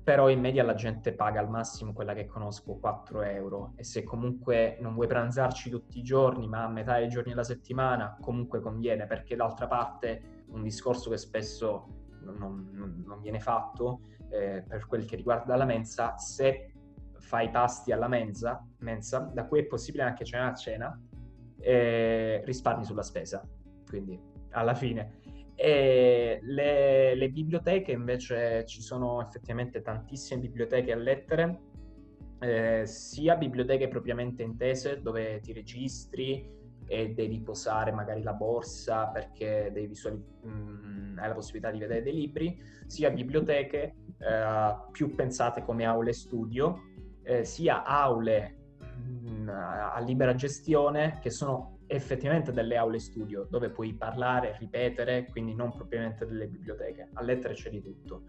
però in media la gente paga al massimo quella che conosco 4 euro. E se comunque non vuoi pranzarci tutti i giorni ma a metà dei giorni della settimana comunque conviene perché d'altra parte un discorso che spesso non, non, non viene fatto eh, per quel che riguarda la mensa se fai pasti alla mensa, mensa da cui è possibile anche cenare a cena eh, risparmi sulla spesa. Quindi alla fine e le, le, biblioteche invece ci sono effettivamente tantissime biblioteche a lettere, eh, sia biblioteche propriamente intese dove ti registri e devi posare magari la borsa perché visuali- mh, mm, hai la possibilità di vedere dei libri, sia biblioteche eh, più pensate come aule studio, eh, sia aule mh, mm, a libera gestione che sono effettivamente delle aule studio dove puoi parlare, ripetere, quindi non propriamente delle biblioteche. A lettere c'è di tutto.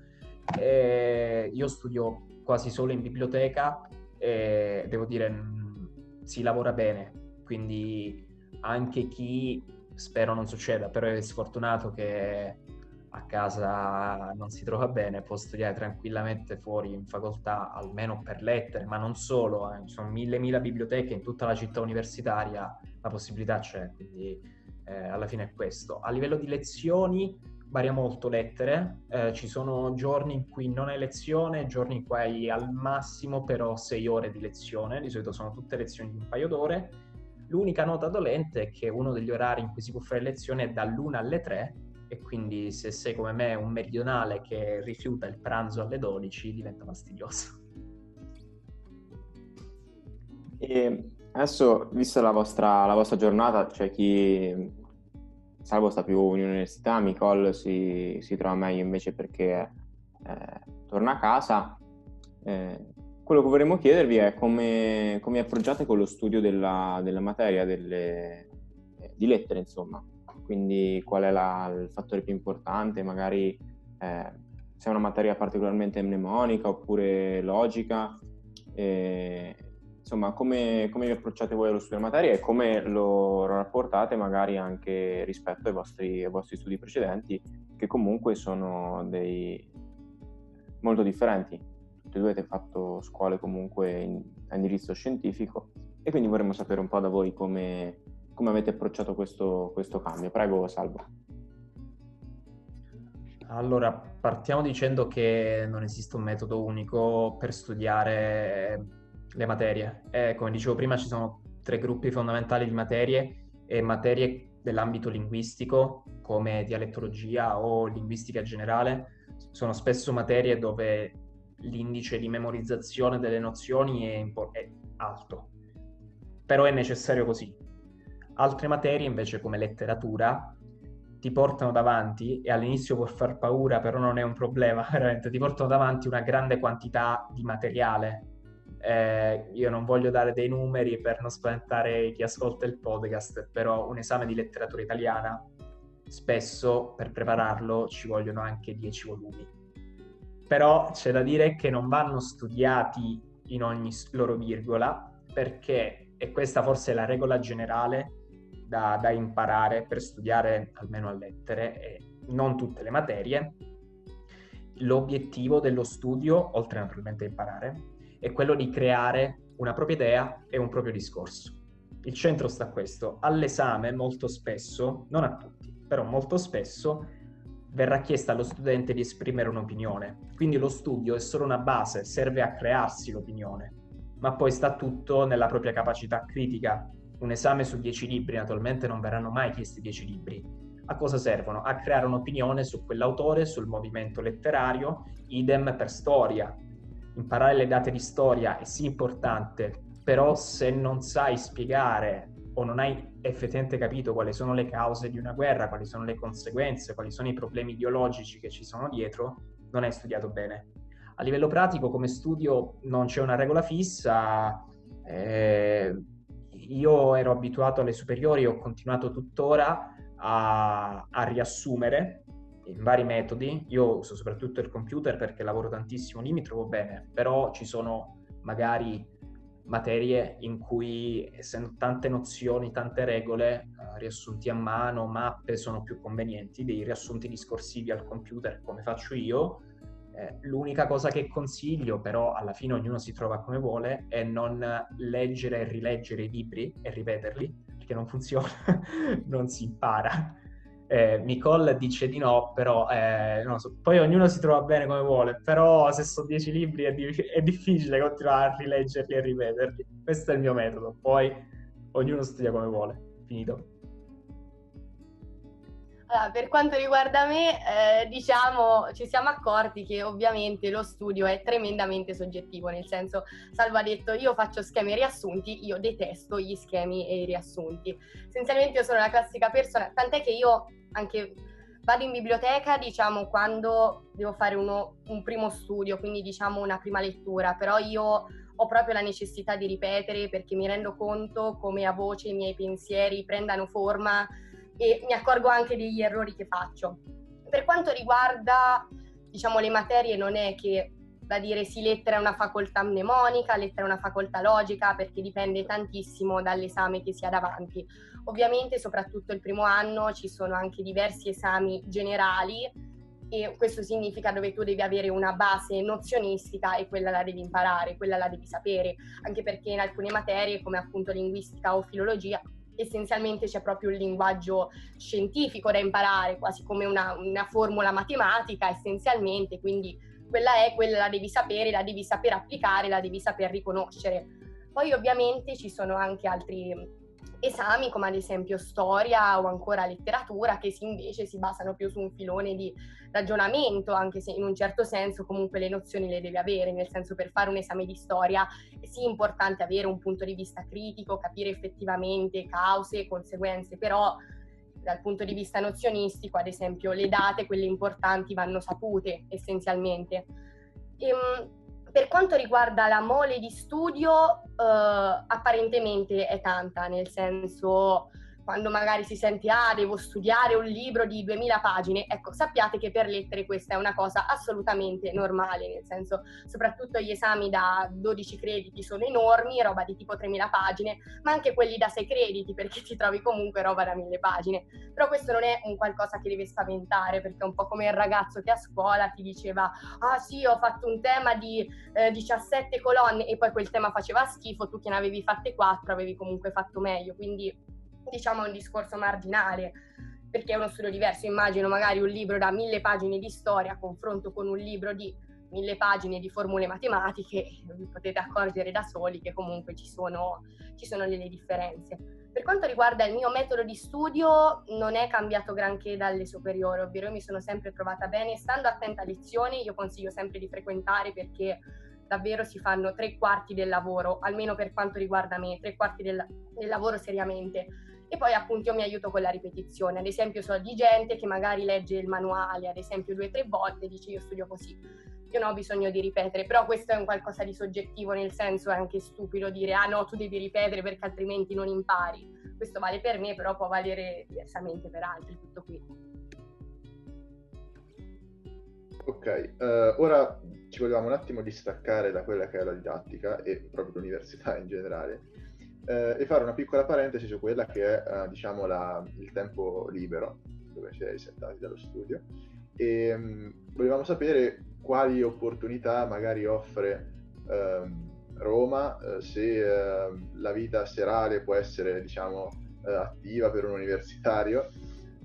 E io studio quasi solo in biblioteca e devo dire mm, si lavora bene, quindi anche chi spero non succeda, però è sfortunato che a casa non si trova bene, può studiare tranquillamente fuori in facoltà, almeno per lettere, ma non solo, eh. ci sono mille mila biblioteche in tutta la città universitaria, la possibilità c'è, quindi eh, alla fine è questo. A livello di lezioni varia molto lettere, eh, ci sono giorni in cui non hai lezione, giorni in cui hai al massimo però sei ore di lezione, di solito sono tutte lezioni di un paio d'ore. L'unica nota dolente è che uno degli orari in cui si può fare lezione è dall'1 alle 3 e quindi se sei come me un meridionale che rifiuta il pranzo alle 12 diventa fastidioso. E adesso, vista la vostra, la vostra giornata, c'è chi, salvo sta più in università, Nicole si, si trova meglio invece perché eh, torna a casa. Eh, quello che vorremmo chiedervi è come, come approcciate con lo studio della, della materia delle, eh, di lettere, insomma quindi qual è la, il fattore più importante, magari eh, se è una materia particolarmente mnemonica oppure logica, eh, insomma come, come, vi approcciate voi allo studio della materia e come lo rapportate magari anche rispetto ai vostri, ai vostri studi precedenti che comunque sono dei, molto differenti. Tutti e due avete fatto scuole comunque in, a indirizzo scientifico e quindi vorremmo sapere un po' da voi come, come avete approcciato questo, questo cambio? Prego, Salvo. Allora, partiamo dicendo che non esiste un metodo unico per studiare le materie. Eh, come dicevo prima, ci sono tre gruppi fondamentali di materie e materie dell'ambito linguistico, come dialettologia o linguistica generale, sono spesso materie dove l'indice di memorizzazione delle nozioni è, impo- è alto. Però è necessario così, Altre materie invece come letteratura ti portano davanti, e all'inizio può far paura, però non è un problema, veramente, ti portano davanti una grande quantità di materiale. Eh, io non voglio dare dei numeri per non spaventare chi ascolta il podcast, però un esame di letteratura italiana, spesso per prepararlo ci vogliono anche 10 volumi. Però c'è da dire che non vanno studiati in ogni loro virgola, perché, e questa forse è la regola generale, da, da imparare per studiare almeno a lettere e non tutte le materie. L'obiettivo dello studio, oltre naturalmente a imparare, è quello di creare una propria idea e un proprio discorso. Il centro sta a questo. All'esame molto spesso, non a tutti, però molto spesso verrà chiesta allo studente di esprimere un'opinione. Quindi lo studio è solo una base, serve a crearsi l'opinione, ma poi sta tutto nella propria capacità critica un esame su 10 libri, naturalmente non verranno mai chiesti 10 libri. A cosa servono? A creare un'opinione su quell'autore, sul movimento letterario, idem per storia. Imparare le date di storia è sì importante, però se non sai spiegare o non hai effettivamente capito quali sono le cause di una guerra, quali sono le conseguenze, quali sono i problemi ideologici che ci sono dietro, non hai studiato bene. A livello pratico, come studio, non c'è una regola fissa. Eh, io ero abituato alle superiori ho continuato tuttora a, a, riassumere in vari metodi. Io uso soprattutto il computer perché lavoro tantissimo lì, mi trovo bene, però ci sono magari materie in cui, essendo tante nozioni, tante regole, uh, riassunti a mano, mappe sono più convenienti, dei riassunti discorsivi al computer come faccio io. Eh, l'unica cosa che consiglio, però alla fine ognuno si trova come vuole, è non leggere e rileggere i libri e ripeterli, perché non funziona, non si impara. Eh, Nicole dice di no, però eh, so. poi ognuno si trova bene come vuole, però se sono dieci libri è, di- è, difficile continuare a rileggerli e ripeterli. Questo è il mio metodo, poi ognuno studia come vuole. Finito. Allora, per quanto riguarda me, eh, diciamo, ci siamo accorti che ovviamente lo studio è tremendamente soggettivo, nel senso, Salvo ha detto io faccio schemi e riassunti, io detesto gli schemi e i riassunti. Essenzialmente io sono la classica persona, tant'è che io anche vado in biblioteca, diciamo, quando devo fare uno, un primo studio, quindi diciamo una prima lettura, però io ho proprio la necessità di ripetere perché mi rendo conto come a voce i miei pensieri prendano forma e mi accorgo anche degli errori che faccio. Per quanto riguarda, diciamo, le materie, non è che da dire sì, lettera è una facoltà mnemonica, lettera è una facoltà logica, perché dipende tantissimo dall'esame che si ha davanti. Ovviamente, soprattutto il primo anno, ci sono anche diversi esami generali e questo significa dove tu devi avere una base nozionistica e quella la devi imparare, quella la devi sapere, anche perché in alcune materie come appunto linguistica o filologia essenzialmente c'è proprio un linguaggio scientifico da imparare, quasi come una, una formula matematica essenzialmente, quindi quella è, quella la devi sapere, la devi saper applicare, la devi saper riconoscere. Poi ovviamente ci sono anche altri esami come ad esempio storia o ancora letteratura che si invece si basano più su un filone di ragionamento, anche se in un certo senso comunque le nozioni le deve avere, nel senso per fare un esame di storia è sì importante avere un punto di vista critico, capire effettivamente cause e conseguenze, però dal punto di vista nozionistico, ad esempio, le date, quelle importanti, vanno sapute essenzialmente. Ehm, per quanto riguarda la mole di studio, eh, apparentemente è tanta, nel senso quando magari si sente ah devo studiare un libro di 2000 pagine, ecco sappiate che per lettere questa è una cosa assolutamente normale, nel senso soprattutto gli esami da 12 crediti sono enormi, roba di tipo 3000 pagine, ma anche quelli da 6 crediti perché ti trovi comunque roba da 1000 pagine, però questo non è un qualcosa che deve spaventare perché è un po' come il ragazzo che a scuola ti diceva ah sì ho fatto un tema di eh, 17 colonne e poi quel tema faceva schifo, tu che ne avevi fatte 4 avevi comunque fatto meglio, quindi diciamo, un discorso marginale, perché è uno studio diverso. Immagino magari un libro da mille pagine di storia a confronto con un libro di mille pagine di formule matematiche, vi potete accorgere da soli che comunque ci sono, ci sono delle differenze. Per quanto riguarda il mio metodo di studio, non è cambiato granché dalle superiori, ovvero io mi sono sempre trovata bene, stando attenta a lezioni, io consiglio sempre di frequentare perché davvero si fanno tre quarti del lavoro, almeno per quanto riguarda me, tre quarti del, del lavoro seriamente e poi appunto io mi aiuto con la ripetizione. Ad esempio so di gente che magari legge il manuale, ad esempio due o tre volte dice io studio così. Io non ho bisogno di ripetere, però questo è un qualcosa di soggettivo, nel senso è anche stupido dire ah no, tu devi ripetere perché altrimenti non impari. Questo vale per me, però può valere diversamente per altri, tutto qui. Ok, uh, ora ci vogliamo un attimo distaccare da quella che è la didattica e proprio l'università in generale eh, e fare una piccola parentesi su quella che è eh, diciamo la, il tempo libero dove si è dallo studio. E mh, mm, volevamo sapere quali opportunità magari offre ehm, Roma eh, se ehm, la vita serale può essere diciamo eh, attiva per un universitario.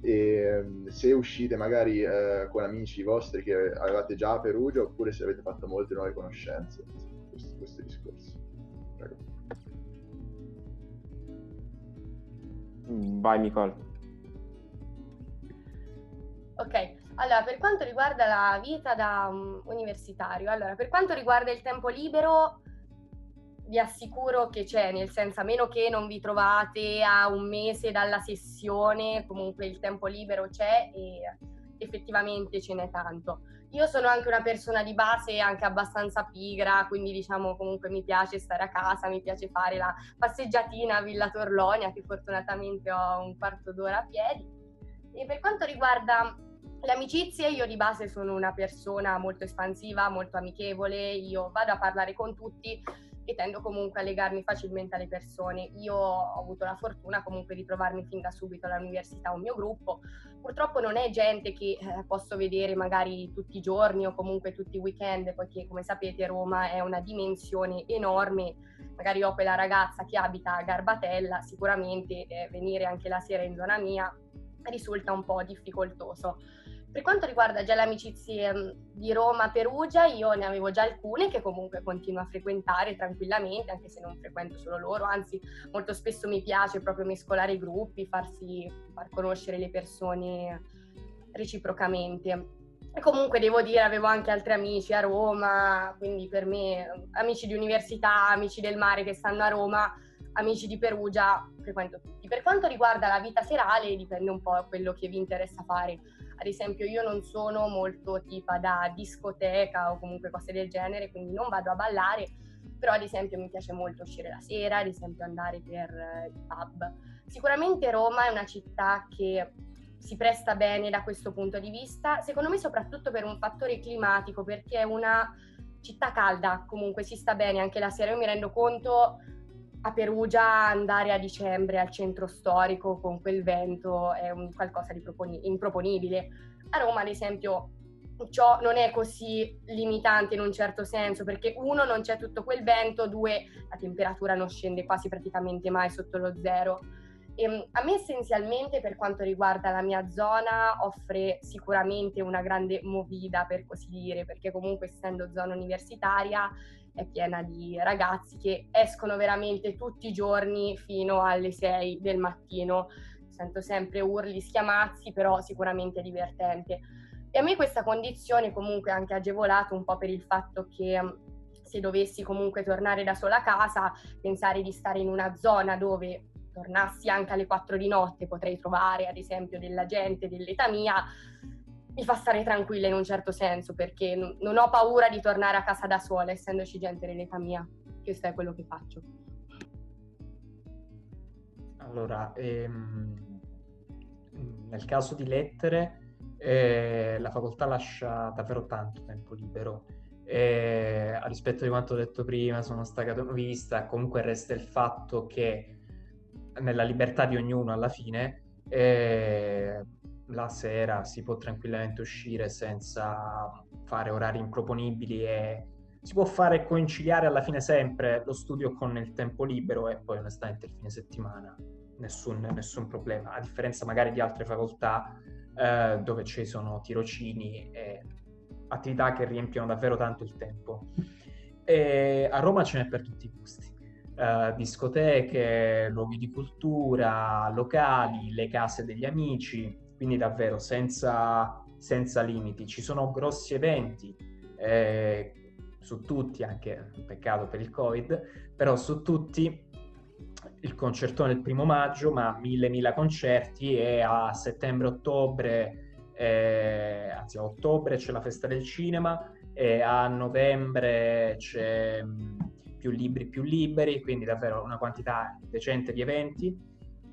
E mm, se uscite magari eh, con amici vostri che avevate già a Perugia oppure se avete fatto molte nuove conoscenze Vai Nicole. Ok, allora per quanto riguarda la vita da um, universitario, allora per quanto riguarda il tempo libero vi assicuro che c'è, nel senso a meno che non vi trovate a un mese dalla sessione, comunque il tempo libero c'è e effettivamente ce n'è tanto. Io sono anche una persona di base anche abbastanza pigra, quindi diciamo comunque mi piace stare a casa, mi piace fare la passeggiatina a Villa Torlonia, che fortunatamente ho un quarto d'ora a piedi. E per quanto riguarda le amicizie, io di base sono una persona molto espansiva, molto amichevole, io vado a parlare con tutti e tendo comunque a legarmi facilmente alle persone. Io ho avuto la fortuna comunque di trovarmi fin da subito all'università un mio gruppo. Purtroppo non è gente che eh, posso vedere magari tutti i giorni o comunque tutti i weekend, poiché come sapete Roma è una dimensione enorme. Magari ho quella ragazza che abita a Garbatella, sicuramente eh, venire anche la sera in zona mia risulta un po' difficoltoso. Per quanto riguarda già le amicizie mm, di Roma-Perugia, io ne avevo già alcune che comunque continuo a frequentare tranquillamente, anche se non frequento solo loro, anzi molto spesso mi piace proprio mescolare i gruppi, farsi, far conoscere le persone reciprocamente. E comunque devo dire, avevo anche altri amici a Roma, quindi per me amici di università, amici del mare che stanno a Roma, amici di Perugia, frequento tutti. Per quanto riguarda la vita serale, dipende un po' da quello che vi interessa fare ad esempio io non sono molto tipa da discoteca o comunque cose del genere, quindi non vado a ballare, però ad esempio mi piace molto uscire la sera, ad esempio andare per uh, i pub. Sicuramente Roma è una città che si presta bene da questo punto di vista, secondo me soprattutto per un fattore climatico, perché è una città calda, comunque si sta bene anche la sera, io mi rendo conto a Perugia andare a dicembre al centro storico con quel vento è un qualcosa di proponi- improponibile. A Roma, ad esempio, ciò non è così limitante in un certo senso, perché uno non c'è tutto quel vento, due la temperatura non scende quasi praticamente mai sotto lo zero. E, ehm, a me essenzialmente per quanto riguarda la mia zona offre sicuramente una grande movida per così dire, perché comunque essendo zona universitaria è piena di ragazzi che escono veramente tutti i giorni fino alle 6 del mattino. Sento sempre urli, schiamazzi, però sicuramente divertente. E a me questa condizione comunque anche agevolato un po' per il fatto che mm, se dovessi comunque tornare da sola a casa, pensare di stare in una zona dove tornassi anche alle 4 di notte, potrei trovare ad esempio della gente dell'età mia, mi fa stare tranquilla in un certo senso perché non ho paura di tornare a casa da sola, essendoci gente nell'età mia. Questo è quello che faccio. Allora, ehm, nel caso di lettere, eh, la facoltà lascia davvero tanto tempo libero. Eh, a rispetto di quanto ho detto prima, sono staccato vista, comunque resta il fatto che nella libertà di ognuno alla fine eh, la sera si può tranquillamente uscire senza fare orari improponibili e si può fare conciliare alla fine sempre lo studio con il tempo libero e poi onestamente il fine settimana nessun, nessun problema, a differenza magari di altre facoltà eh, dove ci sono tirocini e attività che riempiono davvero tanto il tempo. E a Roma ce n'è per tutti i gusti. Uh, discoteche, luoghi di cultura, locali, le case degli amici, quindi davvero senza, senza limiti. Ci sono grossi eventi eh, su tutti, anche peccato per il Covid, però su tutti il concertone il primo maggio, ma mille mila concerti e a settembre-ottobre, eh, anzi a ottobre c'è la festa del cinema e a novembre c'è mm, più libri più liberi, quindi davvero una quantità decente di eventi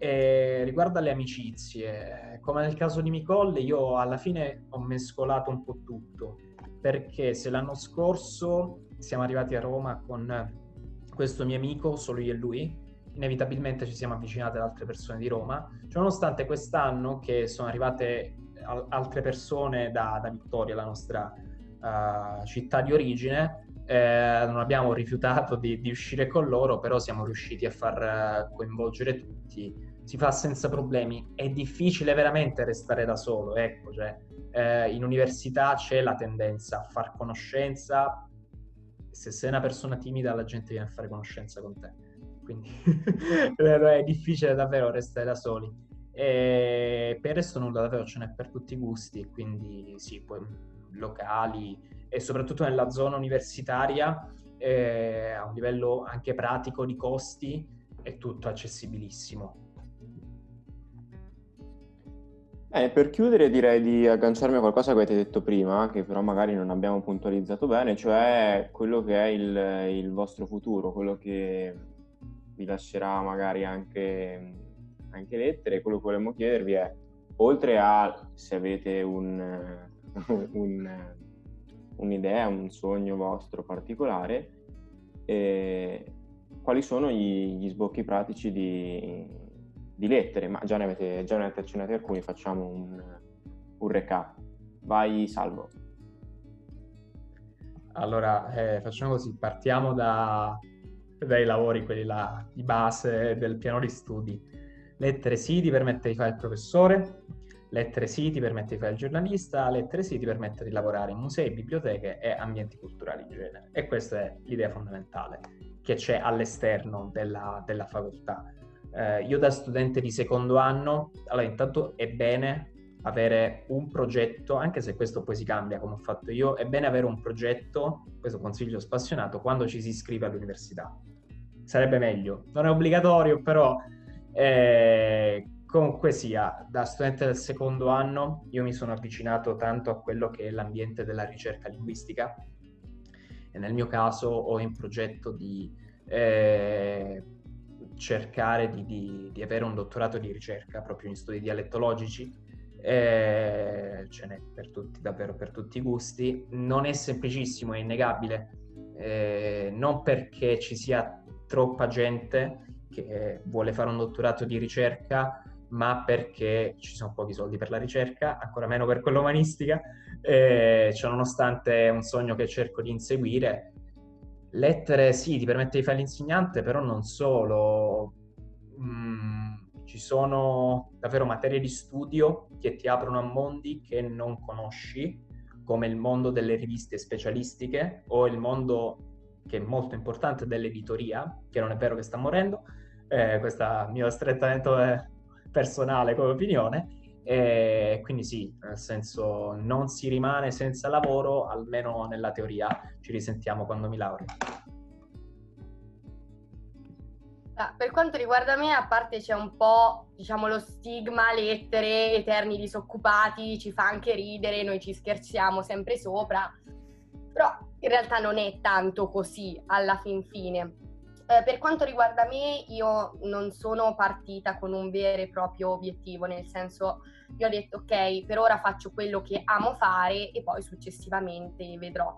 e riguardo alle amicizie, come nel caso di Micolle, io alla fine ho mescolato un po' tutto, perché se l'anno scorso siamo arrivati a Roma con questo mio amico, solo io e lui, inevitabilmente ci siamo avvicinati ad altre persone di Roma, cioè, nonostante quest'anno che sono arrivate altre persone da, da Vittoria, la nostra uh, città di origine, eh, non abbiamo rifiutato di, di, uscire con loro, però siamo riusciti a far uh, coinvolgere tutti. Si fa senza problemi. È difficile veramente restare da solo, ecco, cioè, eh, in università c'è la tendenza a far conoscenza. Se sei una persona timida, la gente viene a fare conoscenza con te. Quindi è difficile davvero restare da soli. E per il resto nulla, davvero ce n'è per tutti i gusti, quindi sì, poi locali, e soprattutto nella zona universitaria eh, a un livello anche pratico di costi è tutto accessibilissimo. Eh, per chiudere direi di agganciarmi a qualcosa che avete detto prima, che però magari non abbiamo puntualizzato bene, cioè quello che è il, il vostro futuro, quello che vi lascerà magari anche, anche lettere. Quello che volevamo chiedervi è, oltre a se avete un, un un'idea, un sogno vostro particolare, eh, quali sono gli, gli, sbocchi pratici di, di lettere, ma già ne avete, già ne avete accennati alcuni, facciamo un, un recap. Vai Salvo. Allora, eh, facciamo così, partiamo da, dai lavori, quelli là di base del piano di studi. Lettere sì ti permette di fare il professore, lettere sì ti permette di fare il giornalista, lettere sì ti permette di lavorare in musei, biblioteche e ambienti culturali in genere. E questa è l'idea fondamentale che c'è all'esterno della, della facoltà. Eh, io da studente di secondo anno, allora intanto è bene avere un progetto, anche se questo poi si cambia come ho fatto io, è bene avere un progetto, questo consiglio spassionato, quando ci si iscrive all'università. Sarebbe meglio, non è obbligatorio, però eh, comunque sia, da studente del secondo anno io mi sono avvicinato tanto a quello che è l'ambiente della ricerca linguistica e nel mio caso ho in progetto di eh, cercare di, di, di avere un dottorato di ricerca proprio in studi dialettologici eh, ce n'è per tutti, davvero per tutti i gusti. Non è semplicissimo, è innegabile, eh, non perché ci sia troppa gente che vuole fare un dottorato di ricerca, ma perché ci sono pochi soldi per la ricerca, ancora meno per quella umanistica, eh, cioè nonostante è un sogno che cerco di inseguire. Lettere sì, ti permette di fare l'insegnante, però non solo. Mm, ci sono davvero materie di studio che ti aprono a mondi che non conosci, come il mondo delle riviste specialistiche o il mondo che è molto importante dell'editoria, che non è vero che sta morendo, eh, questo è il mio strettamento eh, personale come opinione, e quindi sì, nel senso non si rimane senza lavoro, almeno nella teoria ci risentiamo quando mi laureo. Ah, per quanto riguarda me, a parte c'è un po', diciamo, lo stigma, lettere, eterni disoccupati, ci fa anche ridere, noi ci scherziamo sempre sopra, però in realtà non è tanto così alla fin fine. Eh, per quanto riguarda me, io non sono partita con un vero e proprio obiettivo, nel senso, io ho detto ok, per ora faccio quello che amo fare e poi successivamente vedrò.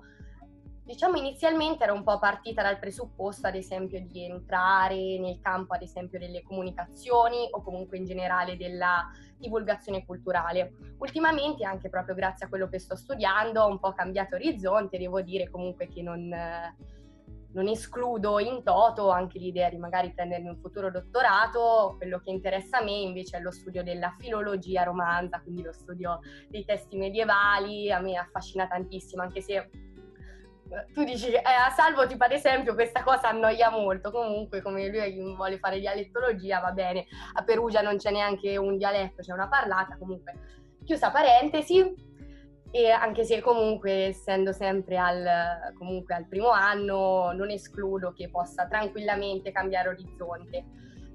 Diciamo inizialmente ero un po' partita dal presupposto, ad esempio, di entrare nel campo, ad esempio, delle comunicazioni o comunque in generale della divulgazione culturale. Ultimamente, anche proprio grazie a quello che sto studiando, ho un po' cambiato orizzonte, devo dire comunque che non, non escludo in toto anche l'idea di magari prendermi un futuro dottorato. Quello che interessa a me invece è lo studio della filologia romanza, quindi lo studio dei testi medievali. A me affascina tantissimo, anche se tu dici eh, a Salvo tipo ad esempio questa cosa annoia molto comunque come lui vuole fare dialettologia va bene a Perugia non c'è neanche un dialetto c'è una parlata comunque chiusa parentesi e anche se comunque essendo sempre al, comunque al primo anno non escludo che possa tranquillamente cambiare orizzonte.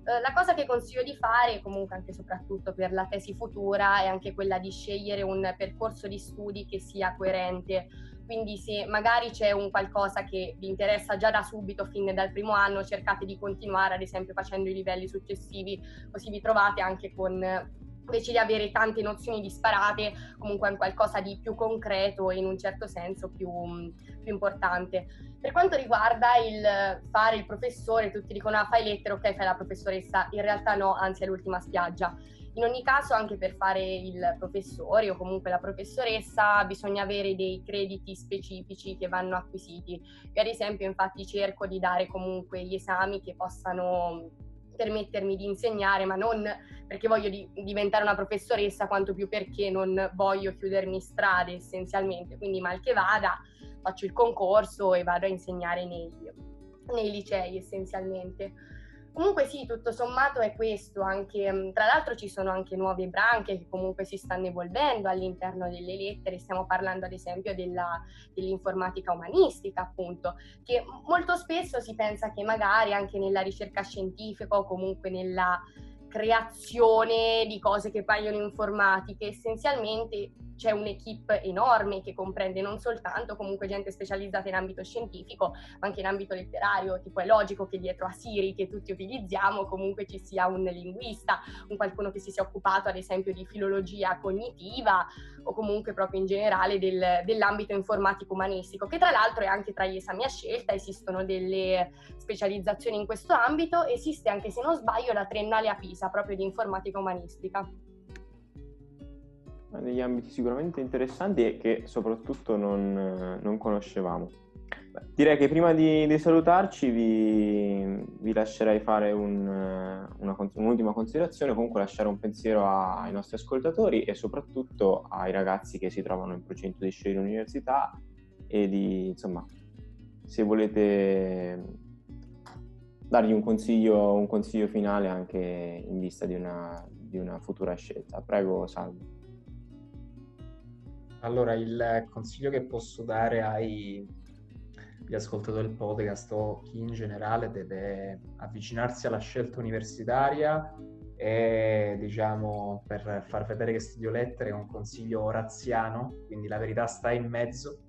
Eh, la cosa che consiglio di fare, comunque anche e soprattutto per la tesi futura, è anche quella di scegliere un percorso di studi che sia coerente. Quindi se magari c'è un qualcosa che vi interessa già da subito, fin dal primo anno, cercate di continuare, ad esempio facendo i livelli successivi, così vi trovate anche con invece di avere tante nozioni disparate, comunque un qualcosa di più concreto e in un certo senso più, più, importante. Per quanto riguarda il fare il professore, tutti dicono ah fai lettere, ok fai la professoressa, in realtà no, anzi è l'ultima spiaggia. In ogni caso, anche per fare il professore o comunque la professoressa, bisogna avere dei crediti specifici che vanno acquisiti. Io, ad esempio, infatti, cerco di dare comunque gli esami che possano permettermi di insegnare, ma non perché voglio di, diventare una professoressa, quanto più perché non voglio chiudermi strade essenzialmente. Quindi, mal che vada, faccio il concorso e vado a insegnare nei, nei licei essenzialmente. Comunque sì, tutto sommato è questo, anche, mm, tra l'altro ci sono anche nuove branche che comunque si stanno evolvendo all'interno delle lettere, stiamo parlando ad esempio della, dell'informatica umanistica appunto, che molto spesso si pensa che magari anche nella ricerca scientifica o comunque nella creazione di cose che paiono informatiche, essenzialmente c'è un'equipe enorme che comprende non soltanto comunque gente specializzata in ambito scientifico, ma anche in ambito letterario, tipo è logico che dietro a Siri che tutti utilizziamo comunque ci sia un linguista, un qualcuno che si sia occupato ad esempio di filologia cognitiva o comunque proprio in generale del, dell'ambito informatico umanistico, che tra l'altro è anche tra gli esami a scelta, esistono delle specializzazioni in questo ambito, esiste anche se non sbaglio la triennale a Pisa proprio di informatica umanistica degli ambiti sicuramente interessanti e che soprattutto non, non conoscevamo. Direi che prima di, di salutarci vi, vi, lascerei fare un, una, un'ultima considerazione, comunque lasciare un pensiero ai nostri ascoltatori e soprattutto ai ragazzi che si trovano in procinto di scegliere l'università e di, insomma, se volete dargli un consiglio, un consiglio finale anche in vista di una, di una futura scelta. Prego, Salvo. Allora, il consiglio che posso dare ai chi ascoltatori del podcast o chi in generale deve avvicinarsi alla scelta universitaria e diciamo per far vedere che studio lettere è un consiglio razziano, quindi la verità sta in mezzo.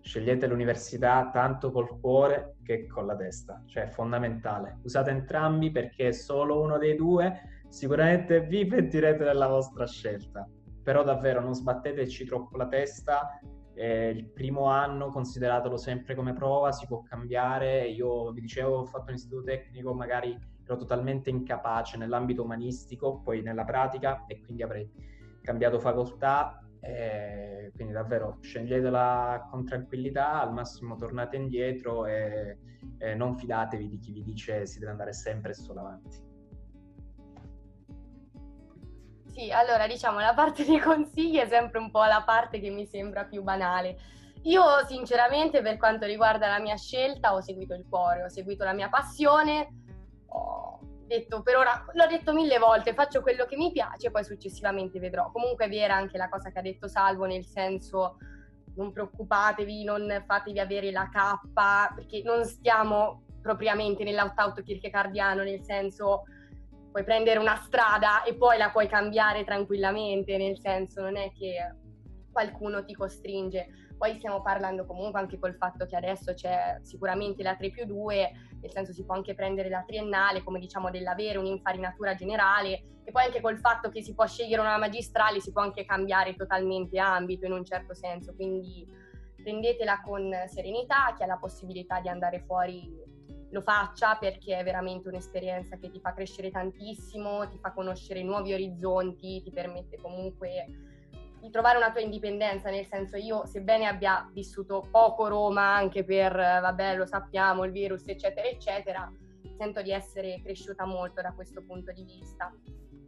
Scegliete l'università tanto col cuore che con la testa, cioè è fondamentale. Usate entrambi perché solo uno dei due sicuramente vi pentirete della vostra scelta però davvero non sbatteteci troppo la testa. Eh, il primo anno consideratelo sempre come prova, si può cambiare. Io vi dicevo, ho fatto un istituto tecnico, magari ero totalmente incapace nell'ambito umanistico, poi nella pratica e quindi avrei cambiato facoltà. Eh, quindi davvero sceglietela con tranquillità, al massimo tornate indietro e, e non fidatevi di chi vi dice si deve andare sempre solo avanti. Sì, allora diciamo la parte dei consigli è sempre un po' la parte che mi sembra più banale. Io sinceramente per quanto riguarda la mia scelta ho seguito il cuore, ho seguito la mia passione, ho detto per ora, l'ho detto mille volte, faccio quello che mi piace, poi successivamente vedrò. Comunque è vera anche la cosa che ha detto Salvo, nel senso non preoccupatevi, non fatevi avere la cappa, perché non stiamo propriamente nell'out-out kierkegaardiano, nel senso puoi prendere una strada e poi la puoi cambiare tranquillamente, nel senso non è che qualcuno ti costringe. Poi stiamo parlando comunque anche col fatto che adesso c'è sicuramente la 3 più 2, nel senso si può anche prendere la triennale, come diciamo dell'avere un'infarinatura generale, e poi anche col fatto che si può scegliere una magistrale si può anche cambiare totalmente ambito in un certo senso, quindi prendetela con serenità, chi ha la possibilità di andare fuori lo faccia perché è veramente un'esperienza che ti fa crescere tantissimo, ti fa conoscere nuovi orizzonti, ti permette comunque di trovare una tua indipendenza, nel senso io sebbene abbia vissuto poco Roma anche per, vabbè lo sappiamo, il virus eccetera eccetera, sento di essere cresciuta molto da questo punto di vista.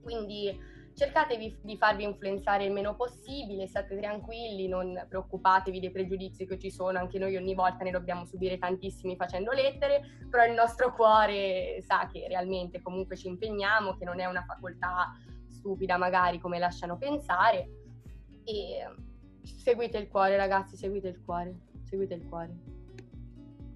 Quindi cercate di farvi influenzare il meno possibile, state tranquilli, non preoccupatevi dei pregiudizi che ci sono, anche noi ogni volta ne dobbiamo subire tantissimi facendo lettere, però il nostro cuore sa che realmente comunque ci impegniamo, che non è una facoltà stupida magari come lasciano pensare e seguite il cuore ragazzi, seguite il cuore, seguite il cuore.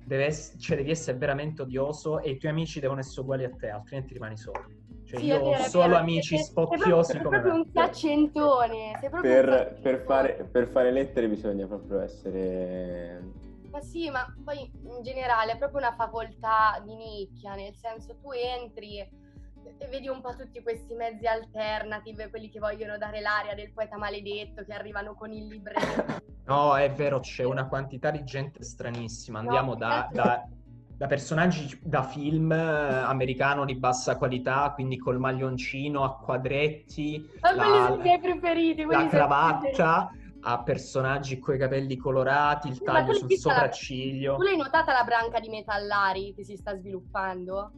Deve cioè devi essere veramente odioso e i tuoi amici devono essere uguali a te, altrimenti rimani solo. Cioè, sì, io ho solo amici sei, spocchiosi sei come proprio un piacentone. Per, per, fare, per fare lettere bisogna proprio essere ma sì, ma poi in generale è proprio una facoltà di nicchia, nel senso tu entri e vedi un po' tutti questi mezzi alternative, quelli che vogliono dare l'aria del poeta maledetto, che arrivano con il libretto. No, è vero, c'è una quantità di gente stranissima. Andiamo no, da, da, da personaggi da film eh, americano di bassa qualità, quindi col maglioncino a quadretti, Ma la, sono i miei preferiti, la cravatta, a personaggi con i capelli colorati, il taglio sul sopracciglio. La... Tu l'hai notata la branca di metallari che si sta sviluppando?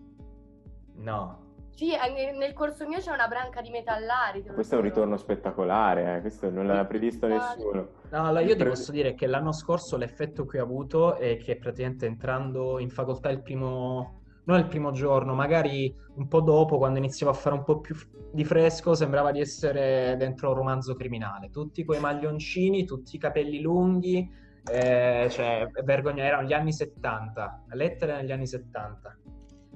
No. Sì, nel corso mio c'è una branca di metallari. Questo è un ritorno spettacolare, eh? questo non l'aveva previsto nessuno. No, allora io ti posso dire che l'anno scorso l'effetto che ho avuto è che praticamente entrando in facoltà il primo, non il primo giorno, magari un po' dopo, quando iniziavo a fare un po' più di fresco, sembrava di essere dentro un romanzo criminale. Tutti quei maglioncini, tutti i capelli lunghi, eh, cioè, vergogna, erano gli anni 70, lettere negli anni 70.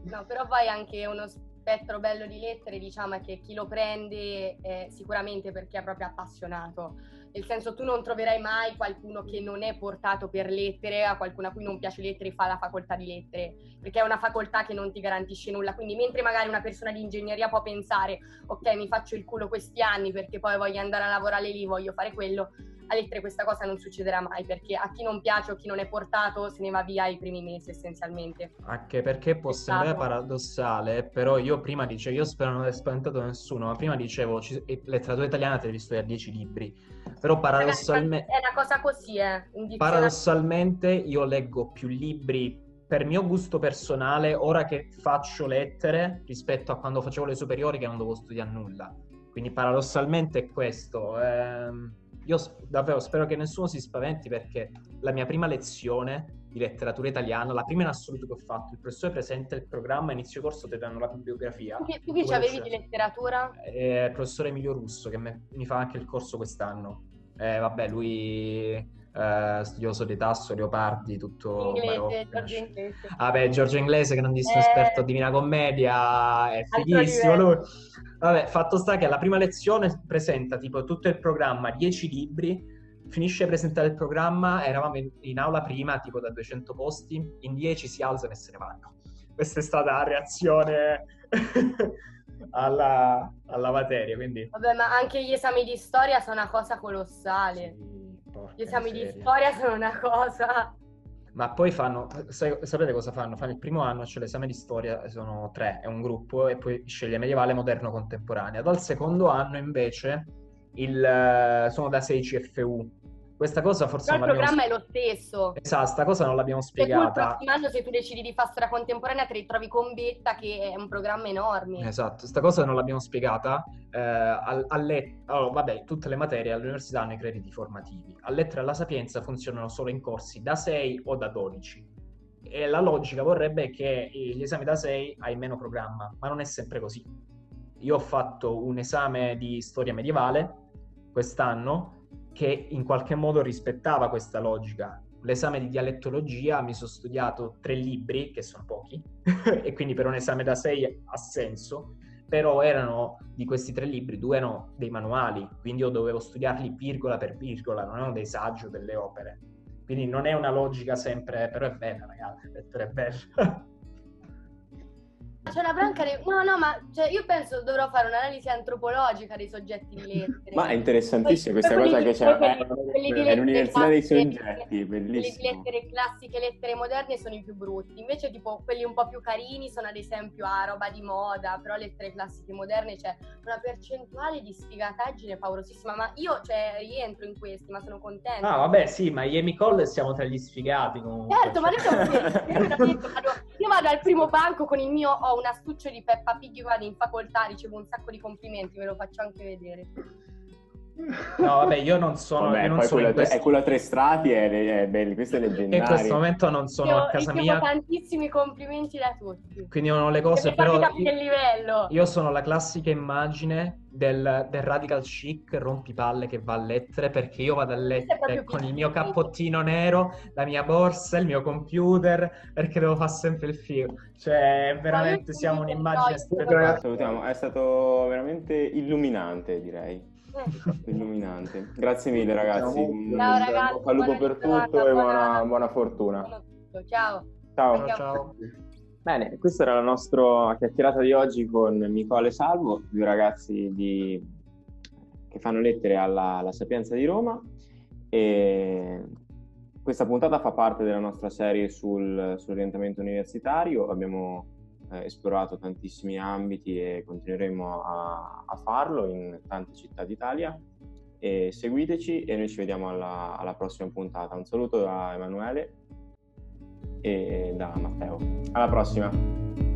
No, però poi anche uno spettro bello di lettere diciamo è che chi lo prende è sicuramente perché è proprio appassionato nel senso tu non troverai mai qualcuno che non è portato per lettere, a qualcuno a cui non piace lettere fa la facoltà di lettere, perché è una facoltà che non ti garantisce nulla, quindi mentre magari una persona di ingegneria può pensare ok mi faccio il culo questi anni perché poi voglio andare a lavorare lì, voglio fare quello, a lettere questa cosa non succederà mai perché a chi non piace o chi non è portato se ne va via i primi mesi essenzialmente. Anche perché può sembrare paradossale, però io prima dicevo, io spero non aver spaventato nessuno, ma prima dicevo letteratura italiana te devi studiare 10 libri, però paradossalmente... È una cosa così, eh. Paradossalmente io leggo più libri per mio gusto personale ora che faccio lettere rispetto a quando facevo le superiori che non dovevo studiare nulla. Quindi paradossalmente è questo. Ehm io davvero spero che nessuno si spaventi perché la mia prima lezione di letteratura italiana, la prima in assoluto che ho fatto, il professore presenta il programma, inizio corso ti danno la bibliografia. Tu che, tu che avevi di letteratura? Eh, il professore Emilio Russo che me, mi fa anche il corso quest'anno. Eh, vabbè, lui Uh, studioso di Tasso, Leopardi, tutto inglese, Giorgio Inglese. Vabbè, Giorgio Inglese, grandissimo eh, esperto di Divina Commedia, è fighissimo lui. Vabbè, fatto sta che alla prima lezione presenta tipo tutto il programma, 10 libri, finisce di presentare il programma, eravamo in, in, aula prima, tipo da 200 posti, in 10 si alzano e se ne vanno. Questa è stata la reazione alla, alla, materia, quindi... Vabbè, ma anche gli esami di storia sono una cosa colossale. Sì, gli esami miseria. di storia sono una cosa... Ma poi fanno, sapete cosa fanno? Fanno il primo anno, cioè l'esame di storia, sono tre, è un gruppo, e poi sceglie medievale, moderno, contemporanea. Dal secondo anno invece il, sono da 6 CFU, questa cosa forse Però non il programma è lo stesso. Esatto, questa cosa non l'abbiamo spiegata. Tu il prossimo anno, se tu decidi di fare storia contemporanea, ti ritrovi con Betta, che è un programma enorme. Esatto, questa cosa non l'abbiamo spiegata. Eh, a, a let- allora, vabbè, tutte le materie all'università hanno i crediti formativi. A Lettere alla Sapienza funzionano solo in corsi da 6 o da 12. E la logica vorrebbe che gli esami da 6 hai meno programma, ma non è sempre così. Io ho fatto un esame di storia medievale quest'anno che in qualche modo rispettava questa logica. L'esame di dialettologia mi sono studiato tre libri, che sono pochi, e quindi per un esame da sei ha senso, però erano di questi tre libri, due erano dei manuali, quindi io dovevo studiarli virgola per virgola, non erano dei saggi o delle opere. Quindi non è una logica sempre, però è bella, ragazzi, è bella. C'è una branca di... No, no, ma cioè, io penso dovrò fare un'analisi antropologica dei soggetti di lettere. Ma è interessantissima questa cosa che c'è è l'università dei soggetti, bellissimo. Quelli di lettere classiche, lettere moderne sono i più brutti. Invece tipo quelli un po' più carini sono ad esempio a roba di moda, però lettere classiche moderne c'è una percentuale di sfigataggine paurosissima, ma io cioè, rientro in questi, ma sono contenta. Ah, vabbè, sì, ma Yemi Cole siamo tra gli sfigati comunque. Certo, ma noi siamo io, io vado al primo banco con il mio ho un astuccio di Peppa Pig, vado in facoltà, ricevo un sacco di complimenti, ve lo faccio anche vedere. No, vabbè, io non sono. Vabbè, io non sono quello, questo... è quello a tre strati, è, è bello, questo è leggendario. In questo momento non sono io, a casa mia. Tantissimi complimenti da tutti. Quindi non ho le cose, però. Io, livello. io sono la classica immagine del, del, radical chic rompipalle che va a lettere perché io vado a lettere con il mio cappottino nero, la mia borsa, il mio computer perché devo fare sempre il film. Cioè, veramente siamo un'immagine. Salutiamo, è stato veramente illuminante, direi. Illuminante. Grazie mille ragazzi. Ciao ragazzi. Saluto per tutto e buona, buona fortuna. Ciao. Ciao. Ciao. Bene, questa era la nostra chiacchierata di oggi con Nicole Salvo, due ragazzi di... che fanno lettere alla, alla Sapienza di Roma. E questa puntata fa parte della nostra serie sul, sull'orientamento universitario. Abbiamo eh, esplorato tantissimi ambiti e continueremo a, a, farlo in tante città d'Italia. E seguiteci e noi ci vediamo alla, alla prossima puntata. Un saluto da Emanuele e da Matteo. Alla prossima!